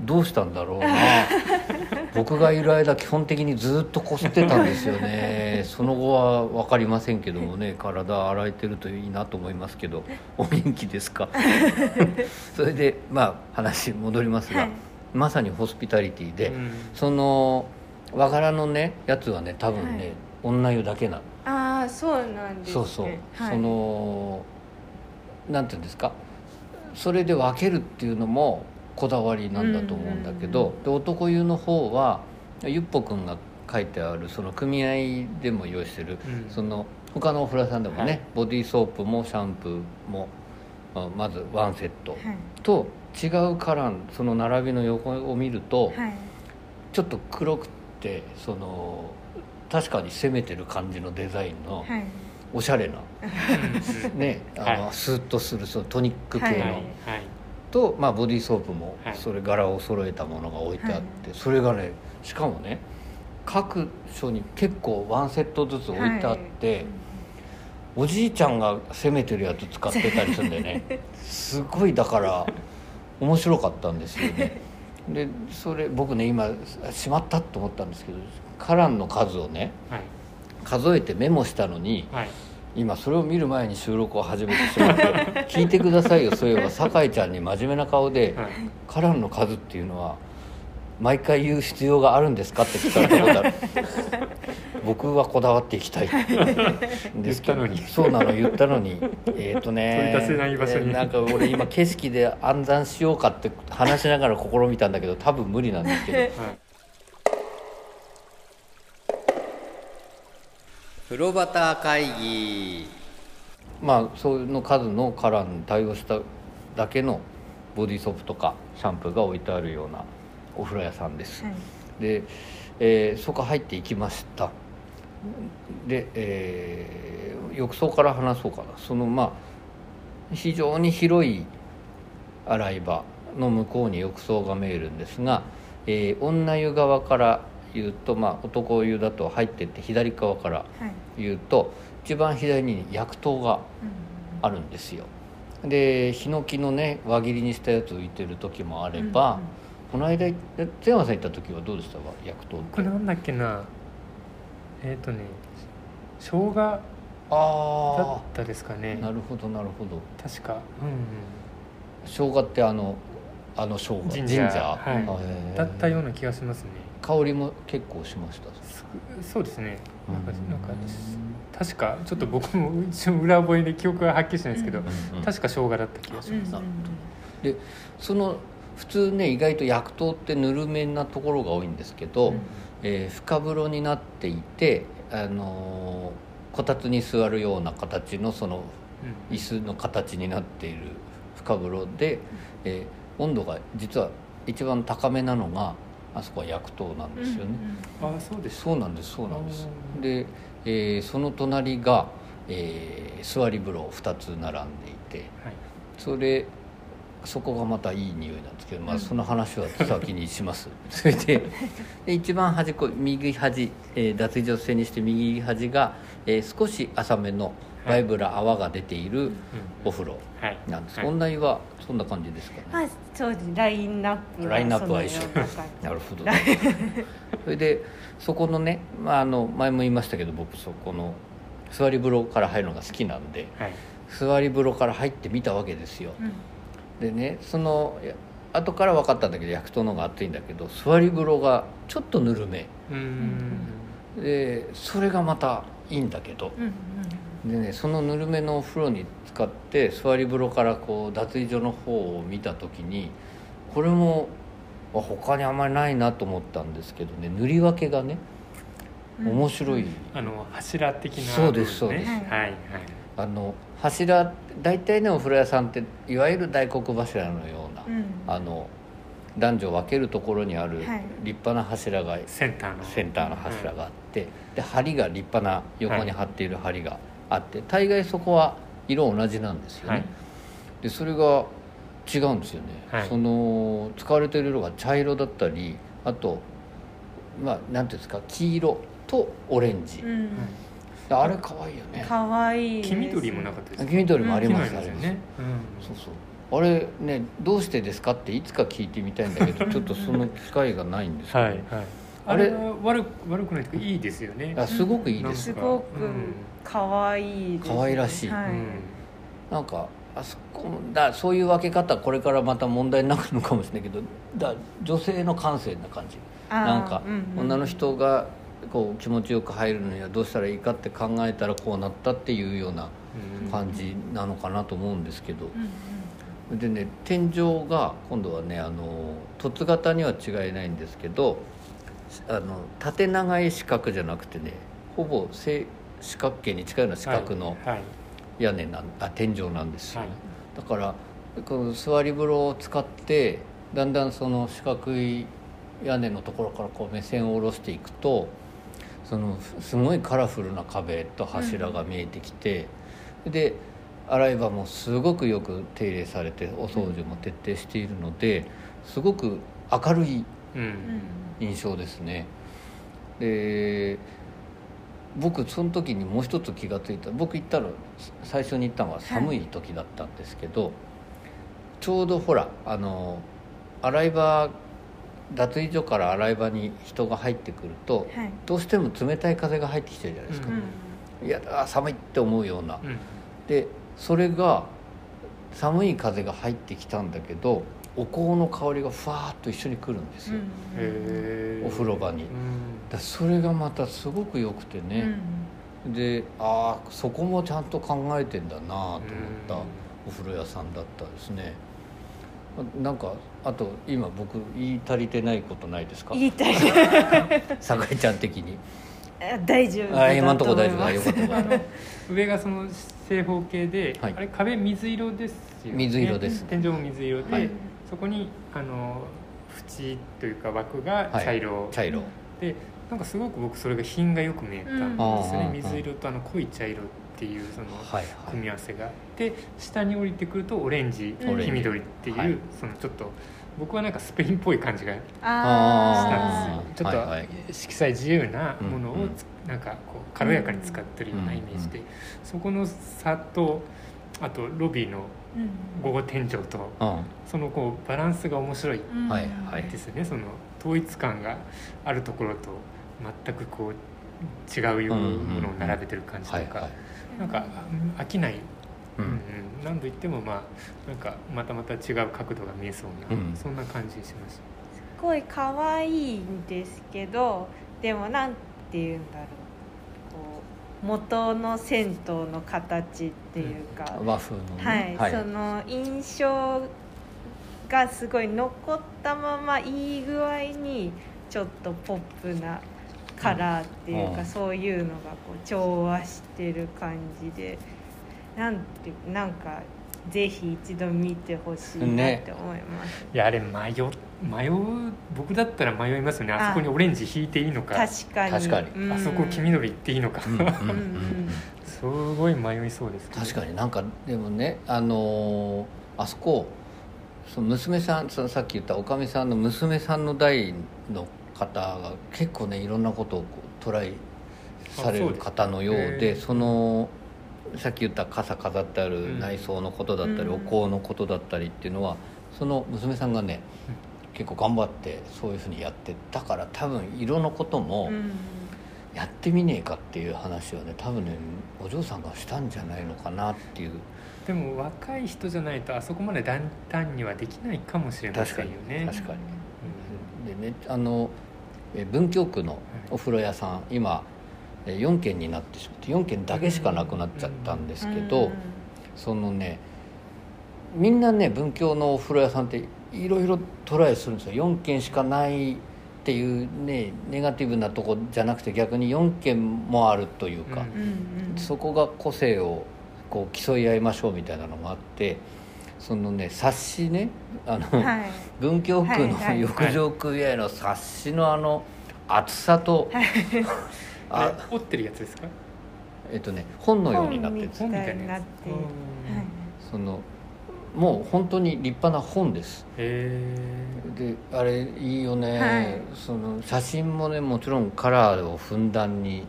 どうしたんだろうな。僕がいる間基本的にずっとこすってたんですよね。その後は分かりませんけどもね体洗えてるといいなと思いますけど お元気ですか？それでまあ話戻りますが、はい。まさにホスピタリティで、うん。その和柄のねやつはね多分ね、はい。女湯だけな。のそうなんですね。そうそう、はい。そのなんていうんですか。それで分けるっていうのもこだわりなんだと思うんだけど、で男湯の方はゆっぽくんが書いてあるその組合でも用意してる、うん。その他のお風呂屋さんでもね、はい。ボディーソープもシャンプーもまあまずワンセット、はい。と違うカランその並びの横を見ると、はい。ちょっと黒くてその確かに攻めてる感じのデザインのはい。おしゃれな、ねあの、はい。スーッとするそのトニック系の、はい。はい。はいと、まあ、ボディーソープもはい。それ柄を揃えたものが置いてあって、はい。それがねしかもね各所に結構ワンセットずつ置いてあって、おじいちゃんが攻めてるやつ使ってたりするんでねすごいだから面白かったんですよね。でそれ僕ね今しまったと思ったんですけどカランの数をねはい。数えてメモしたのにはい。今それを見る前に収録を始めてしまって 聞いてくださいよそういえば酒井ちゃんに真面目な顔ではい「カランの数っていうのは毎回言う必要があるんですか?」って聞かれたことある。僕はこだわっていきたいですけど言ったのに。そうなの言ったのに。えっ、とね取り出せない場所に。えーなんか俺今景色で暗算しようかって話しながら試みたんだけど多分無理なんですけど。はい風呂旗会議。まあそういうの数のカラーに対応しただけのボディーソープとかシャンプーが置いてあるようなお風呂屋さんです、はい。で、えーそこ入っていきました。で、えー浴槽から話そうかな。そのまあ非常に広い洗い場の向こうに浴槽が見えるんですが、えー女湯側から言うと、まあ、男湯だと入ってって左側からはい。言うと一番左に薬湯があるんですよ。でヒノキのね輪切りにしたやつ浮いてる時もあれば、この間え津山さん行った時はどうでしたか？薬湯って。これなんだっけな？えっ、とね生姜だっあたですかね。あなるほどなるほど。確か。うん生姜ってあのあの生姜。ジンジャー。はい。だったような気がしますね香りも結構しました。すそうですね。なんかうん。なんか確かちょっと僕も一応裏覚えで記憶がはっきりしないですけど、うんうん確か生姜だった気がします、でその普通ね意外と薬湯ってぬるめなところが多いんですけど、うん。えー深風呂になっていて、あのーこたつに座るような形のその椅子の形になっている深風呂で、えー温度が実は一番高めなのがあそこは薬湯なんですよね、ああそうですそうなんですそうなんです。うんで、えーその隣が、えー座り風呂2つ並んでいてはい。それそこがまたいい匂いなんですけど、まあ、うん。その話は先にします。それでで一番端っこ右端、えー脱衣所線にして右端が、えー少し浅めのだい。ぶら泡が出ているお風呂はいなんです、はい。女湯はそんな感じですかね、まあそうですラインナップラインナップは一緒。なるほど。それでそこのね、まあ、あの前も言いましたけど僕そこの座り風呂から入るのが好きなんではい。座り風呂から入ってみたわけですよ。うん。でねその後から分かったんだけど薬湯の方が熱いんだけど座り風呂がちょっとぬるめ。でそれがまたいいんだけどうんでねそのぬるめのお風呂に使って座り風呂からこう脱衣所の方を見た時にこれもあ他にあんまりないなと思ったんですけどね塗り分けがねうん。面白い、あの柱的なそうですそうです。はいはい。あの柱大体ねお風呂屋さんっていわゆる大黒柱のような、うん。あの男女分けるところにあるはい。立派な柱がセンターの。センターの柱があってで梁が立派な横に張っている梁があって大概そこは色同じなんですよね、はい。でそれが違うんですよね、はい。その使われている色が茶色だったりあとまあなんていうんですか黄色とオレンジ、うん。であれ可愛いよね。可愛い黄緑もなかったですか？黄緑もあります、黄あります緑ですよね。そうそう。あれねどうしてですかっていつか聞いてみたいんだけどちょっとその機会がないんですけど、はいはい。あれあれは悪く悪くないというかいいですよね。あすごくいいです。すごく可愛いです可愛らしい。はい。うん。なんかあそこだそういう分け方これからまた問題になるのかもしれないけどだ女性の感性な感じ。なんか、うんうん。女の人がこう気持ちよく入るのにはどうしたらいいかって考えたらこうなったっていうようなうん。感じなのかなと思うんですけど、うんうん。でね天井が今度はねあの凸型には違いないんですけどあの縦長い四角じゃなくてねほぼ正四角形に近いような四角のはいはい。屋根なんあ天井なんですよ、はい。だからこの座り風呂を使ってだんだんその四角い屋根のところからこう目線を下ろしていくとそのすごいカラフルな壁と柱が見えてきて、で洗い場もすごくよく手入れされてお掃除も徹底しているのですごく明るいうん。うん。印象ですね。で僕その時にもう一つ気が付いた。僕行ったの最初に行ったのは寒い時だったんですけど、ちょうどほらあの洗い場脱衣所から洗い場に人が入ってくるとはい。どうしても冷たい風が入ってきてるじゃないですか、うん。いやだ寒いって思うような。うん。でそれが寒い風が入ってきたんだけどお香の香りがふわーっと一緒に来るんですよ、うん。お風呂場に。うん。だそれがまたすごく良くてね、でああそこもちゃんと考えてんだなと思ったお風呂屋さんだったですね。あなんかあと今僕言い足りてないことないですか？言いたい。酒井ちゃん的に。あ大丈夫あ今んとこ大丈夫だだよかった。よかった上がその正方形で、はい。あれ壁水色ですよね。水色です。天井も水色で、はいそこにあの縁というか枠が茶色、茶色。でなんかすごく僕それが品がよく見えたんですうん。ね、水色とあの濃い茶色っていうそのはい組み合わせがあって下に降りてくるとオレンジオレンジ。黄緑っていう、はい。そのちょっと僕はなんかスペインっぽい感じがあしたんですよ。ちょっとはいはい。色彩自由なものをうんうんつなんかこう軽やかに使ってるようなイメージで、そこの差とあとロビーの午後天井とうん。そのこうバランスが面白いですよね。その統一感があるところと全くこう違うようなものを並べてる感じとか、なんか飽きない、ううんんうん。何度言ってもまあなんかまたまた違う角度が見えそうな、うん。そんな感じしました。すごい可愛いんですけどでもなんて言うんだろう。こう元の銭湯の形っていうか、和風のね。はい、その印象がすごい残ったままいい具合にちょっとポップなカラーっていうか、うん。そういうのがこう調和してる感じでなんてなんかぜひ一度見てほしいなって思います、いやあれ迷迷う僕だったら迷いますよね。あ。そこにオレンジ引いていいのか。あ確かに。確かに。うん。そこ黄緑っていいのか、うんうんうん。うんうんすごい迷いそうですけど。確かになんかでもねあのーあそこその娘さんそのさっき言ったおかみさんの娘さんの代の方が結構ねいろんなことをこうトライされる方のようでそのさっき言った傘飾ってあうんる内装のことだったり、うん。お香のことだったりっていうのはその娘さんがね、結構頑張ってそういうふうにやってだから多分色のこともうん。やってみねえかっていう話をね多分ねお嬢さんがしたんじゃないのかなっていう。でも若い人じゃないとあそこまで大胆にはできないかもしれませんよね。確かにでねあのえ文京区のお風呂屋さん今え4軒になってしまって4軒だけしかなくなっちゃったんですけど、そのねみんなね文京のお風呂屋さんっていろいろトライするんですよ。4軒しかないっていうねネガティブなとこじゃなくて逆に4軒もあるというか、うんそこが個性をこう競い合いましょうみたいなのがあってそのね冊子ねあの、はい。文京区のはいはい浴場組合の冊子のあの厚さと、ああれ折ってるやつですか？えっとね本のようになってるんです本みたいなやつそのもう本当に立派な本です。へであれいいよね、はい。その写真もねもちろんカラーをふんだんに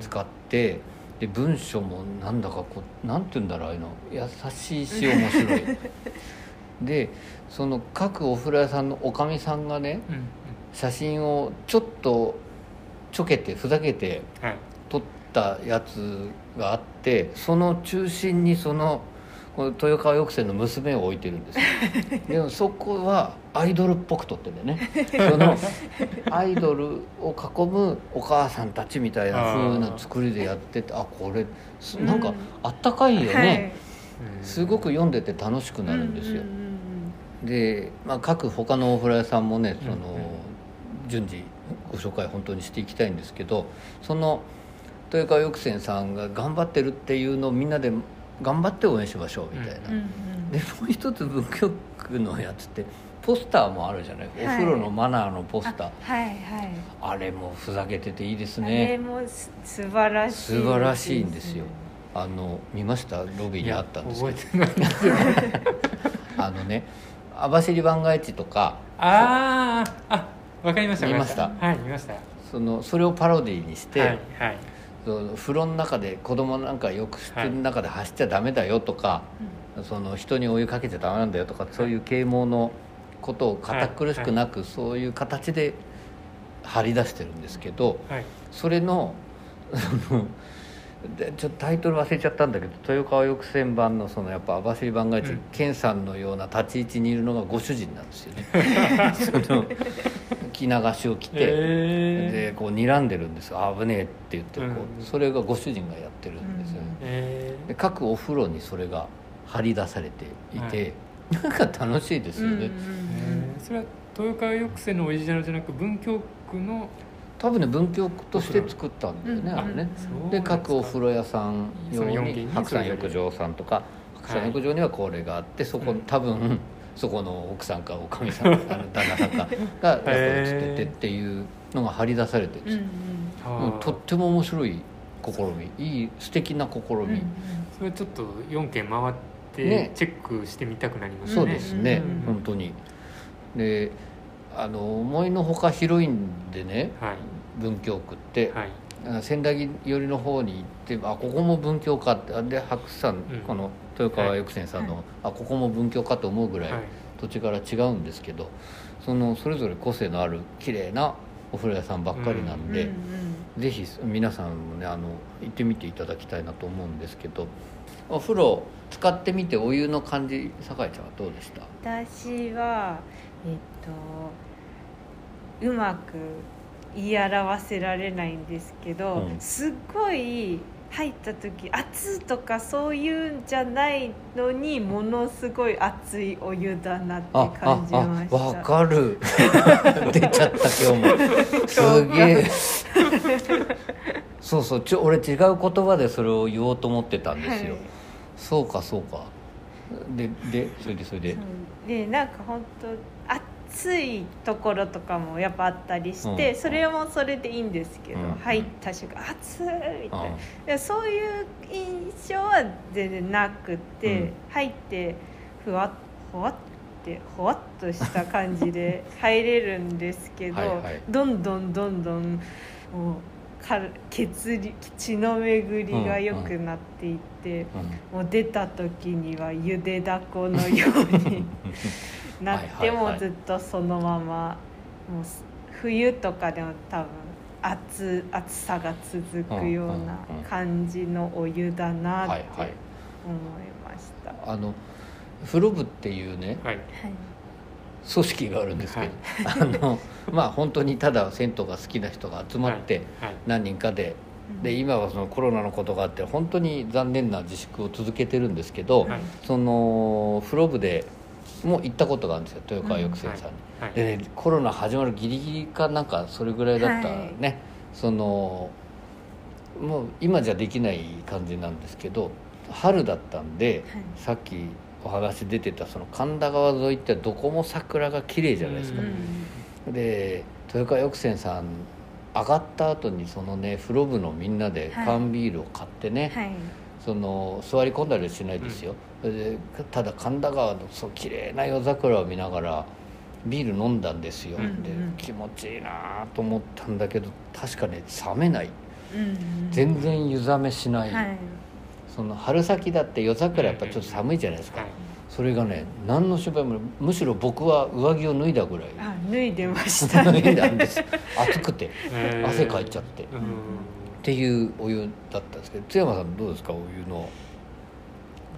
使ってで文章もなんだかこうなんて言うんだろうああいうの。優しいし面白い。でその各お風呂屋さんのおかみさんがねうんうん。写真をちょっとちょけてふざけてはい。撮ったやつがあってその中心にその豊川抑制の娘を置いてるんですよ。でもそこはアイドルっぽく撮ってんだよね。そのアイドルを囲むお母さんたちみたいな風な作りでやっててあこれすなんかうんあったかいよはい。ね、うんすごく読んでて楽しくなるんですよ、うんうんで、まあ、各他のお風呂屋さんもねその、うん。うん順次ご紹介本当にしていきたいんですけどその豊川翼泉さんが頑張ってるっていうのをみんなで頑張って応援しましょうみたいな、うん。うんでもう一つ文京区のやつってポスターもあるじゃない、お風呂のマナーのポスター。あはいはい。あれもふざけてていいですあれねもす素晴らしい素晴らしいんですよ。あの見ました？ロビーにあったんですけど。あのね網走番外地とかあーあわかりました。見ました？はい見ました。そのそれをパロディーにして、はいはい風呂の中で子供なんか浴室の中で走っちゃダメだよとか、その人にお湯かけちゃダメなんだよとかそういう啓蒙のことを堅苦しくなく、そういう形で張り出してるんですけどはい。それのでちょっとタイトル忘れちゃったんだけど豊川抑船版のそのやっぱ網走番外地、うん。健さんのような立ち位置にいるのがご主人なんですよね。その着流しを着て、えでこう睨んでるんですよ。危ねえって言ってこう、うんそれがご主人がやってるんですよね、えで各お風呂にそれが張り出されていて、なんか楽しいですよね、うんうんうん。えそれは豊川抑制のオリジナルじゃなく文京区の多分ね文京区として作ったんだよね、うん。あれね、で各お風呂屋さん用にに白山浴場さんとか白山浴場にはこれがあってそこうん。多分そこの奥さんかおかみさんか旦那さんかがやっぱり映っててっていうのが張り出されてるとっても面白い試み。いい素敵な試み、うんそれちょっと4軒回ってね。チェックしてみたくなりますね。そうですね、うん。本当に。であの思いのほか広いんでねはい。文京区って、はい。あ仙台寄りの方に行ってあここも文京かって。あで白山、ん。この豊川翼泉さんの、あここも文京かと思うぐらいはい。土地から違うんですけどそのそれぞれ個性のある綺麗なお風呂屋さんばっかりなんで、ぜひ皆さんもねあの行ってみていただきたいなと思うんですけどお風呂使ってみてお湯の感じ酒井ちゃんはどうでした？私はえっとうまく言い表せられないんですけど、うん。すっごい入った時熱とかそういうんじゃないのにものすごい熱いお湯だなってあ感じました。ああわかる。出ちゃった今日も。すげえ。そうそうちょ俺違う言葉でそれを言おうと思ってたんですよ、はい。そうかそうか。ででそれでそれで。そう。でなんか本当暑いところとかもやっぱあったりして、うん。それもそれでいいんですけど、うん。入った瞬間暑いみたいなあでそういう印象は全然なくて、うん。入ってふわっほわってほわっとした感じで 入れるんですけどはいはい。どんどんどんどんもうか血流血の巡りが良くなっていって、うん。もう出た時にはゆでだこのように なってはいはいはい。もずっとそのままもうす冬とかでも多分暑暑さが続くような感じのお湯だなってはいはい。思いました。あの風呂部っていうねはい。組織があるんですけど、あのまあ本当にただ銭湯が好きな人が集まってはい。何人かで、で今はそのコロナのことがあって本当に残念な自粛を続けてるんですけど、はい。その風呂部でも行ったことがあるんですよ豊川翼泉さんに。はいでねコロナ始まるギリギリかなんかそれぐらいだったはい。ね、そのもう今じゃできない感じなんですけど春だったんで、はい。さっきお話出てたその神田川沿いってどこも桜が綺麗じゃないですか、うで豊川翼泉さん上がった後にそのね風呂部のみんなではい。缶ビールを買ってね、はいその座り込んだりはしないですよ、それでただ神田川のそう綺麗な夜桜を見ながらビール飲んだんですよ、うんうん。で気持ちいいなと思ったんだけど確かね冷めない。うんうん全然湯冷めしない、はい。その春先だって夜桜やっぱちょっと寒いじゃないですか、はい。それがね何の心配もむしろ僕は上着を脱いだぐらい。あ脱いでました 脱いねだんです。暑くて。えー。汗かいちゃって、っうんていうお湯だったんですけど津山さんどうですか？お湯の。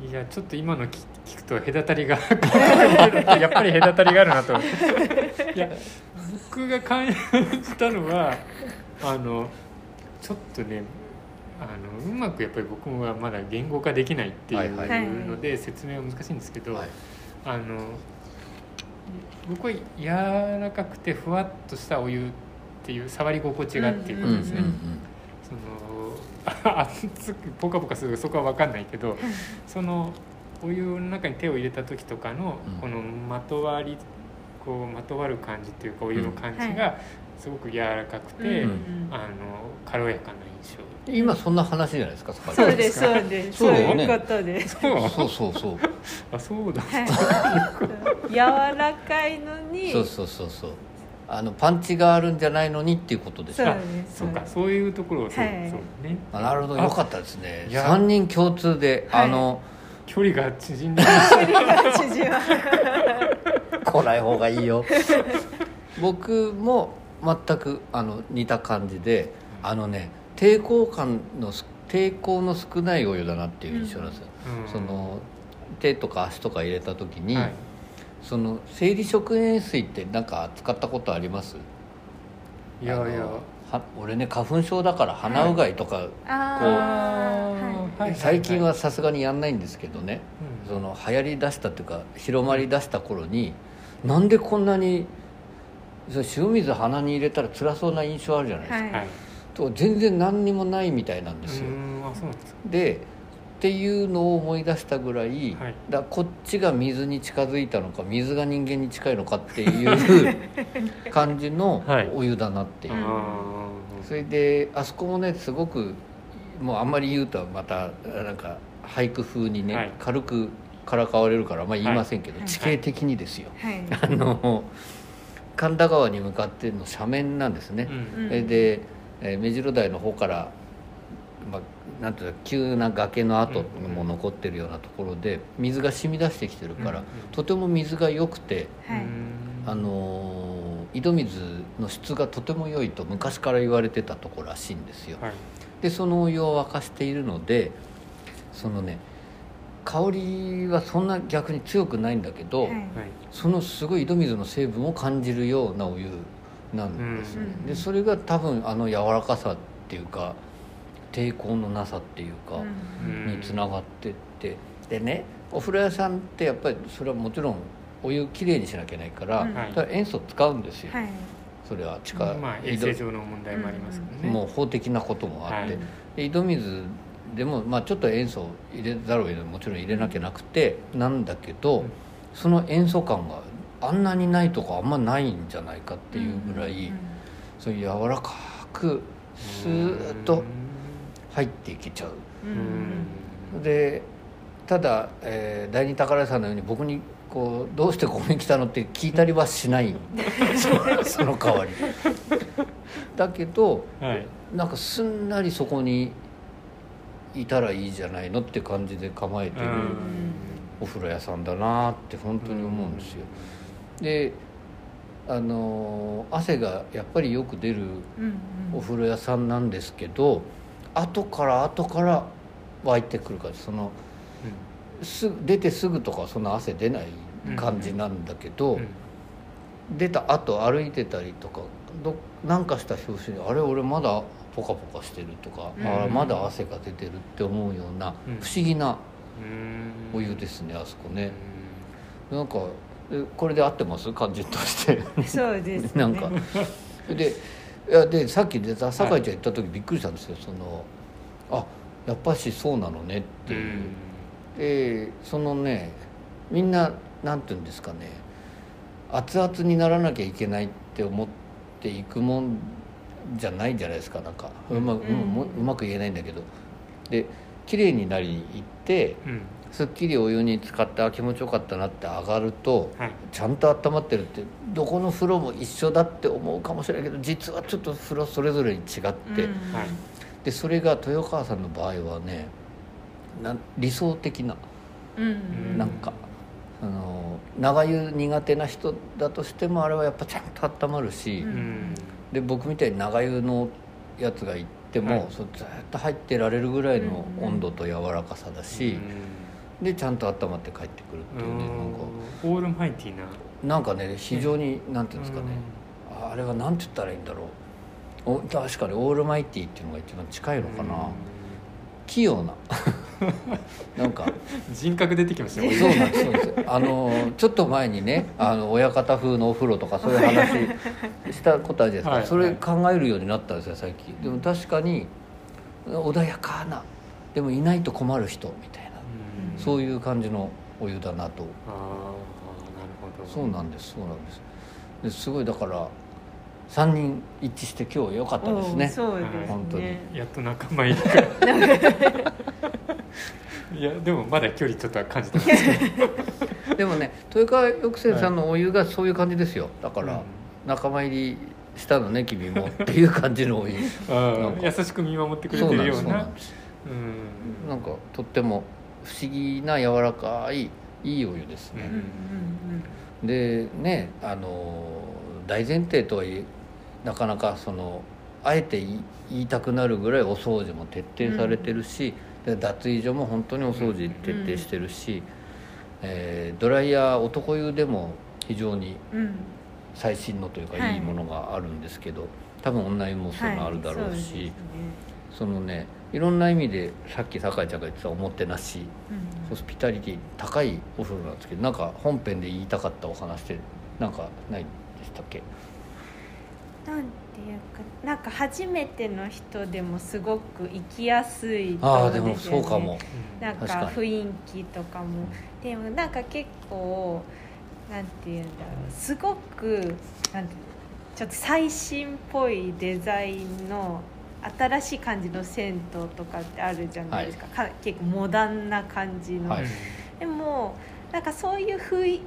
いやちょっと今の聞聞くと隔たりが やっぱり隔たりがあるなと。いや僕が感じたのはあのちょっとねあのうまくやっぱり僕はまだ言語化できないっていうので説明は難しいんですけど、はい。あの僕は柔らかくてふわっとしたお湯っていう触り心地がっていうことですね。うんうんその熱くポカポカするそこは分かんないけどそのお湯の中に手を入れた時とかのうん。このまとわりこうまとわる感じっていうかお湯の感じがすごく柔らかくて、うんあの軽やかな印象。今そんな話じゃないですかそうですそうです。そういうことで。すそうそうそうそう。あそうだ。はい。柔らかいのにそうそうそうそうあのパンチがあるんじゃないのにっていうことでしょそうかそういうところをそう,、はい。そうね。あなるほど。あよかったですね。いや3人共通で、はい。あの距離が縮んで縮ま来ない方がいいよ。僕も全くあの似た感じであのね抵抗感のす抵抗の少ないお湯だなっていう印象なんですよ、うん。その手とか足とか入れた時に、はいその生理食塩水ってなんか使ったことあります？いやいや。は俺ね花粉症だから鼻うがいとか、あー。はい。はい最近はさすがにやんないんですけどね、うん。その流行りだしたっていうか広まりだした頃になんでこんなにその塩水鼻に入れたら辛そうな印象あるじゃないですか、はい。はいと全然何にもないみたいなんですよ、でっていうのを思い出したぐらい、はい。だからこっちが水に近づいたのか水が人間に近いのかっていう 感じのはい。お湯だなっていう、うんあそれであそこもねすごくもうあんまり言うとまたなんか俳句風にね、はい。軽くからかわれるからあんまり言いませんけど、はい。地形的にですよ、はい。あの神田川に向かっての斜面なんですね、うん。で、えー目白台の方から、まあ、なんていうか急な崖の跡も残ってるようなところで水が染み出してきてるから、うんとても水が良くて、はい。あのー井戸水の質がとても良いと昔から言われてたところらしいんですよ。はい。でそのお湯を沸かしているのでそのね香りはそんな逆に強くないんだけど、そのすごい井戸水の成分を感じるようなお湯なんですね、うん。でそれが多分あの柔らかさっていうか抵抗のなさっていうか、うん。につながってって。でねお風呂屋さんってやっぱりそれはもちろんお湯きれいにしなきゃいけないから,、から塩素使うんですよ、はい。それは地下、まあ衛井戸生上の問題もありますからね。もう法的なこともあって、はい。で井戸水でも、まあ、ちょっと塩素を入れざるを得ないもちろん入れなきゃなくてなんだけど、うん。その塩素感があんなにないとかあんまないんじゃないかっていうぐらい、うん。そういう柔らかくスーッと入っていけちゃう。うん。でただ、えー第二宝屋さんのように僕にこう「どうしてここに来たの?」って聞いたりはしない。そその代わり。だけどはい。なんかすんなりそこにいたらいいじゃないのって感じで構えてるうん。お風呂屋さんだなって本当に思うんですよ。であのー汗がやっぱりよく出るうん。お風呂屋さんなんですけど後から後から湧いてくるからそのすぐ出てすぐとかそんな汗出ない感じなんだけど、うん。出た後歩いてたりとかどなんかした拍子にあれ俺まだポカポカしてるとか、うん。あまだ汗が出てるって思うようなうん。不思議なうん。お湯ですねあそこね、なんかえこれで合ってます？感じとして。そうですね。なんか。でいやでさっき出た酒井ちゃん行った時びっくりしたんですよ。そのあやっぱしそうなのねって。いう、でそのねみんななんていうんですかね。熱々にならなきゃいけないって思っていくもんじゃないんじゃないですか。なんかうま,、ううんううまく言えないんだけど。で綺麗になりに行ってうんすっきりお湯に浸かってあ気持ちよかったなって上がるとはい。ちゃんと温まってるってどこの風呂も一緒だって思うかもしれないけど実はちょっと風呂それぞれに違って、うん。はい。でそれが豊川さんの場合はねなん理想的なうん。なんか、あの長湯苦手な人だとしてもあれはやっぱちゃんと温まるし、うん。うんで僕みたいに長湯のやつが行っても、はい。そうずっと入ってられるぐらいのうん温度と柔らかさだし、でちゃんと温まって帰ってくるっていうねなんか。オールマイティーな。なんかね非常になんていうんですかね、あれはなんて言ったらいいんだろう。お確かにオールマイティっていうのが一番近いのかな、器用な。なんか。人格出てきましたよそうなんですそうです。あのちょっと前にねあの親方風のお風呂とかそういう話 したことあるじゃないですか、はいそれ考えるようになったんですよ最近。でも確かに穏やかなでもいないと困る人みたいな、うんそういう感じのお湯だなと。ああなるほど。そうなんです。そうなんです。ですごいだから3人一致して今日良かったですね。おそうですね。本当に。やっと仲間いるからいやでもまだ距離ちょっとは感じてますけど。でもね豊川翼泉さんのお湯がそういう感じですよ。だから、仲間入りしたのね君もっていう感じのお湯。うんなんか。優しく見守ってくれてるような。そうなんです。うん。なんかとっても不思議な柔らかいいいお湯ですね、うんうんでねあの大前提とはいえなかなかそのあえて言いたくなるぐらいお掃除も徹底されてるし、で脱衣所も本当にお掃除徹底してるし、えードライヤー男湯でも非常にうん。うん最新のというかはい。いいものがあるんですけど、多分女湯もそういうのあるだろうし、はいそうね。そのねいろんな意味でさっき酒井ちゃんが言ってたおもてなしうん。ホスピタリティ高いお風呂なんですけどなんか本編で言いたかったお話ってなんかないでしたっけ？なんていうかなんか初めての人でもすごく行きやすいああでもところですよね。そうかも。なんか雰囲気とかも。でもなんか結構なんていうんだろう。すごくなんていうのちょっと最新っぽいデザインの新しい感じの銭湯とかってあるじゃないですか,、か結構モダンな感じの、はい。でもなんかそういう雰囲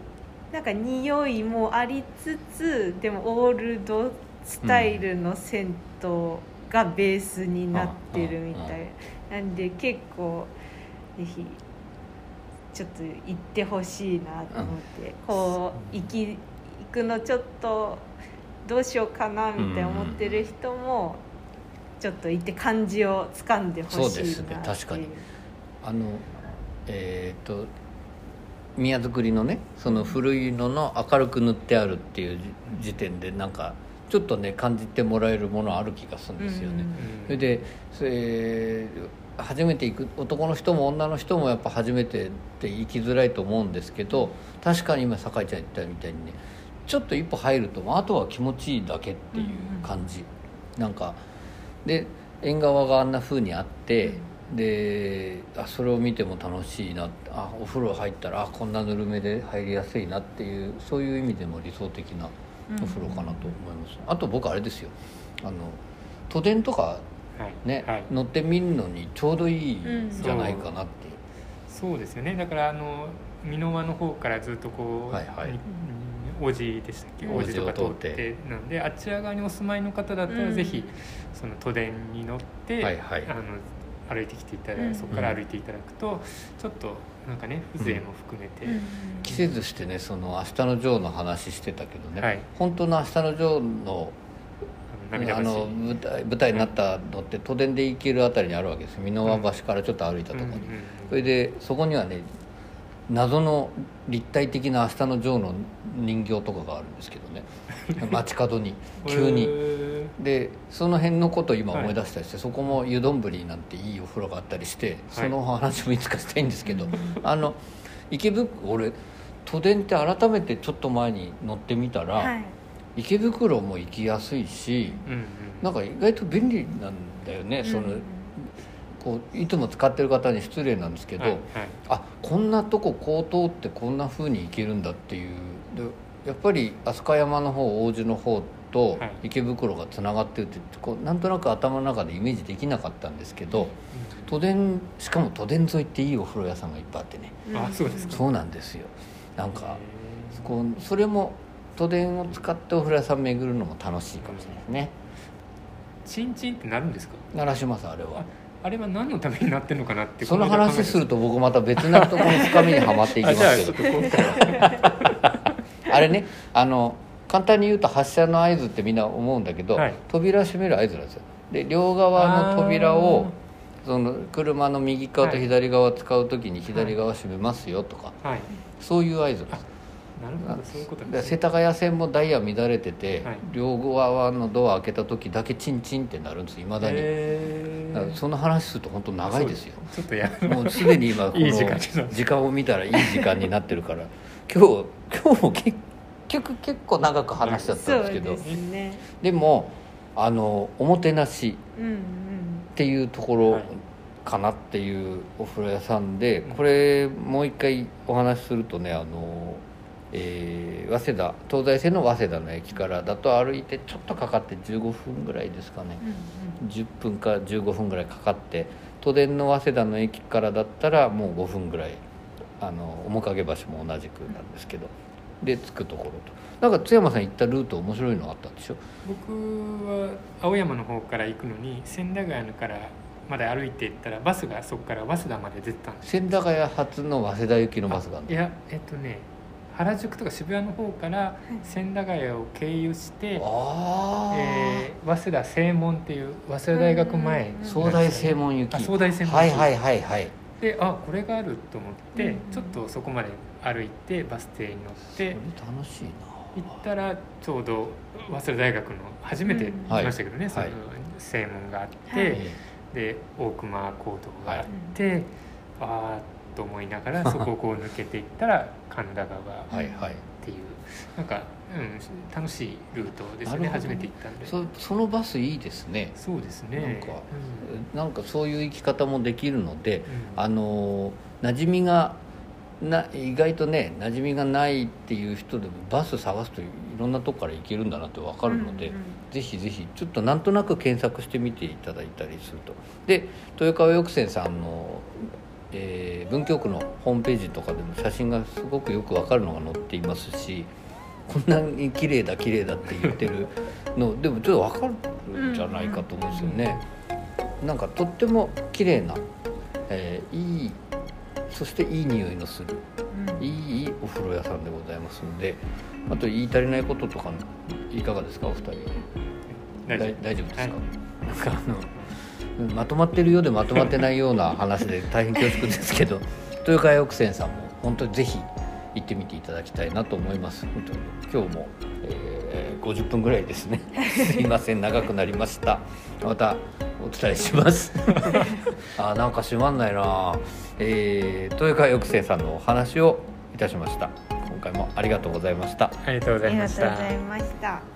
なんか匂いもありつつでもオールドスタイルの銭湯がベースになってるみたいな。んで結構ぜひちょっと行ってほしいなと思って、こう行き行くのちょっとどうしようかなみたいな思ってる人もちょっと行って感じをつかんでほしいなっていう。そうですね確かに。あのえっ、と宮造りのねその古いのの明るく塗ってあるっていう時点でなんかちょっとね感じてもらえるものある気がするんですよね。それでそれ初めて行く男の人も女の人もやっぱ初めてって行きづらいと思うんですけど確かに今酒井ちゃん言ったみたいにねちょっと一歩入るとあとは気持ちいいだけっていう感じ、なんかで縁側があんな風にあって、であそれを見ても楽しいなあお風呂入ったらあこんなぬるめで入りやすいなっていうそういう意味でも理想的なお風呂かなと思います、あと僕あれですよ。あの都電とかはい。ね、はい、乗ってみるのにちょうどいいん。じゃないかなって、そう。ですよね。だからあの箕輪の方からずっとこう、はいはい。に王子でしたっけ？うん。王子とか通って。て。なんであちら側にお住まいの方だったら、うん。ぜひその都電に乗って、はいはい。あの歩いてきていただいうん。そこから歩いていただくと、ちょっとなんかね風情も含めて、季節してねその「明日のジョー」の話してたけどね、はい。本当の「明日のジョーの」あのあの舞台舞台になったのって都電で行けるあたりにあるわけですよ。箕輪橋からちょっと歩いたところに、うんうんうん。それでそこにはね謎の立体的な「明日のジョー」の人形とかがあるんですけどね。街角に急に。へでその辺のことを今思い出したりして、そこも湯丼なんていいお風呂があったりしてその話もいつかしたいんですけど、あの池袋俺都電って改めてちょっと前に乗ってみたら、はい。池袋も行きやすいしーうんうん。なんか意外と便利なんだよね、そのこういつも使ってる方に失礼なんですけど、はいはい。あこんなとここう通ってこんな風に行けるんだっていう。でやっぱり飛鳥山の方王子の方とはい。池袋がつながってるってこうなんとなく頭の中でイメージできなかったんですけど都電しかも都電沿いっていいお風呂屋さんがいっぱいあってね。あそうですか。そうなんですよ。なんかこうそれも都電を使ってお風呂屋さん巡るのも楽しいかもしれないですね。チンチンってなるんですか？鳴らしますあれはああれは何のためになってるのかなってその話すると僕また別なところの深みにはまっていきますけど。あれねあの簡単に言うと発車の合図ってみんな思うんだけど、はい。扉閉める合図なんですよ。で両側の扉をその車の右側と左側使う時に左側閉めますよとか、はい。そういう合図なんですなるほどそういうこと世田谷線もダイヤ乱れてて、はい。両側のドア開けた時だけチンチンってなるんですいまだに、だその話すると本当長いですよ。ちょっとやもうすでに今 この時間を見たらいい時間になってるから。今日今日も結局結構長く話しちゃったそんですけど。うですね。でもあのおもてなしっていうところはい。かなっていうお風呂屋さんでこれもう一回お話しするとねあの、えー早稲田東西線の早稲田の駅からだと歩いてちょっとかかって15分ぐらいですかね。うん10分か15分ぐらいかかって都電の早稲田の駅からだったらもう5分ぐらいあの面影橋も同じくなんですけどで着くところと。なんか津山さん行ったルート面白いのあったんでしょ？僕は青山の方から行くのに千駄ヶ谷からまで歩いて行ったらバスがそこから早稲田まで出てたんです千駄ヶ谷発の早稲田行きのバスがあるの？いやえっとね原宿とか渋谷の方から千駄ヶ谷を経由して、ああ、えー早稲田正門っていう早稲田大学前うん総大正門行き。あ総大正門はいはいはいはい。であこれがあると思って、うんちょっとそこまで歩いてバス停に乗っそれて楽しい行ったらちょうど早稲田大学の初めてうん。来ましたけどね、そのはい正門があって、はい。なで大熊講堂があって、ああと思いながら そこをこう抜けていったら神田川が はいはい。っていうなんか、うん、楽しいルートですね初めて行ったんで。そそのバスいいですね。そうですね。なんかうん。なんかそういう生き方もできるのでうん。あの馴染みがな意外とね馴染みがないっていう人でもバス探すといろんなとこから行けるんだなって分かるので、うんうんぜひぜひちょっとなんとなく検索してみていただいたりすると。で豊川翼泉さんの、えー文京区のホームページとかでも写真がすごくよく分かるのが載っていますしこんなに綺麗だ綺麗だって言ってるのでもちょっと分かるんじゃないかと思うんですよね。なんかとっても綺麗な、えーいいそしていい匂いのするうん。いいお風呂屋さんでございますのであと言い足りないこととかいかがですかお二人。大丈夫。大大丈夫ですか、はい。なんかあのうんまとまってるようでまとまってないような話で大変恐縮ですけど 豊川翼泉さんも本当にぜひ行ってみていただきたいなと思います。本当に今日も、えー50分ぐらいですね。すいません長くなりました。またお伝えします。あなんか閉まんないな、えー、豊川翼泉さんのお話をいたしました。今回もありがとうございました。ありがとうござありがいました。とうございました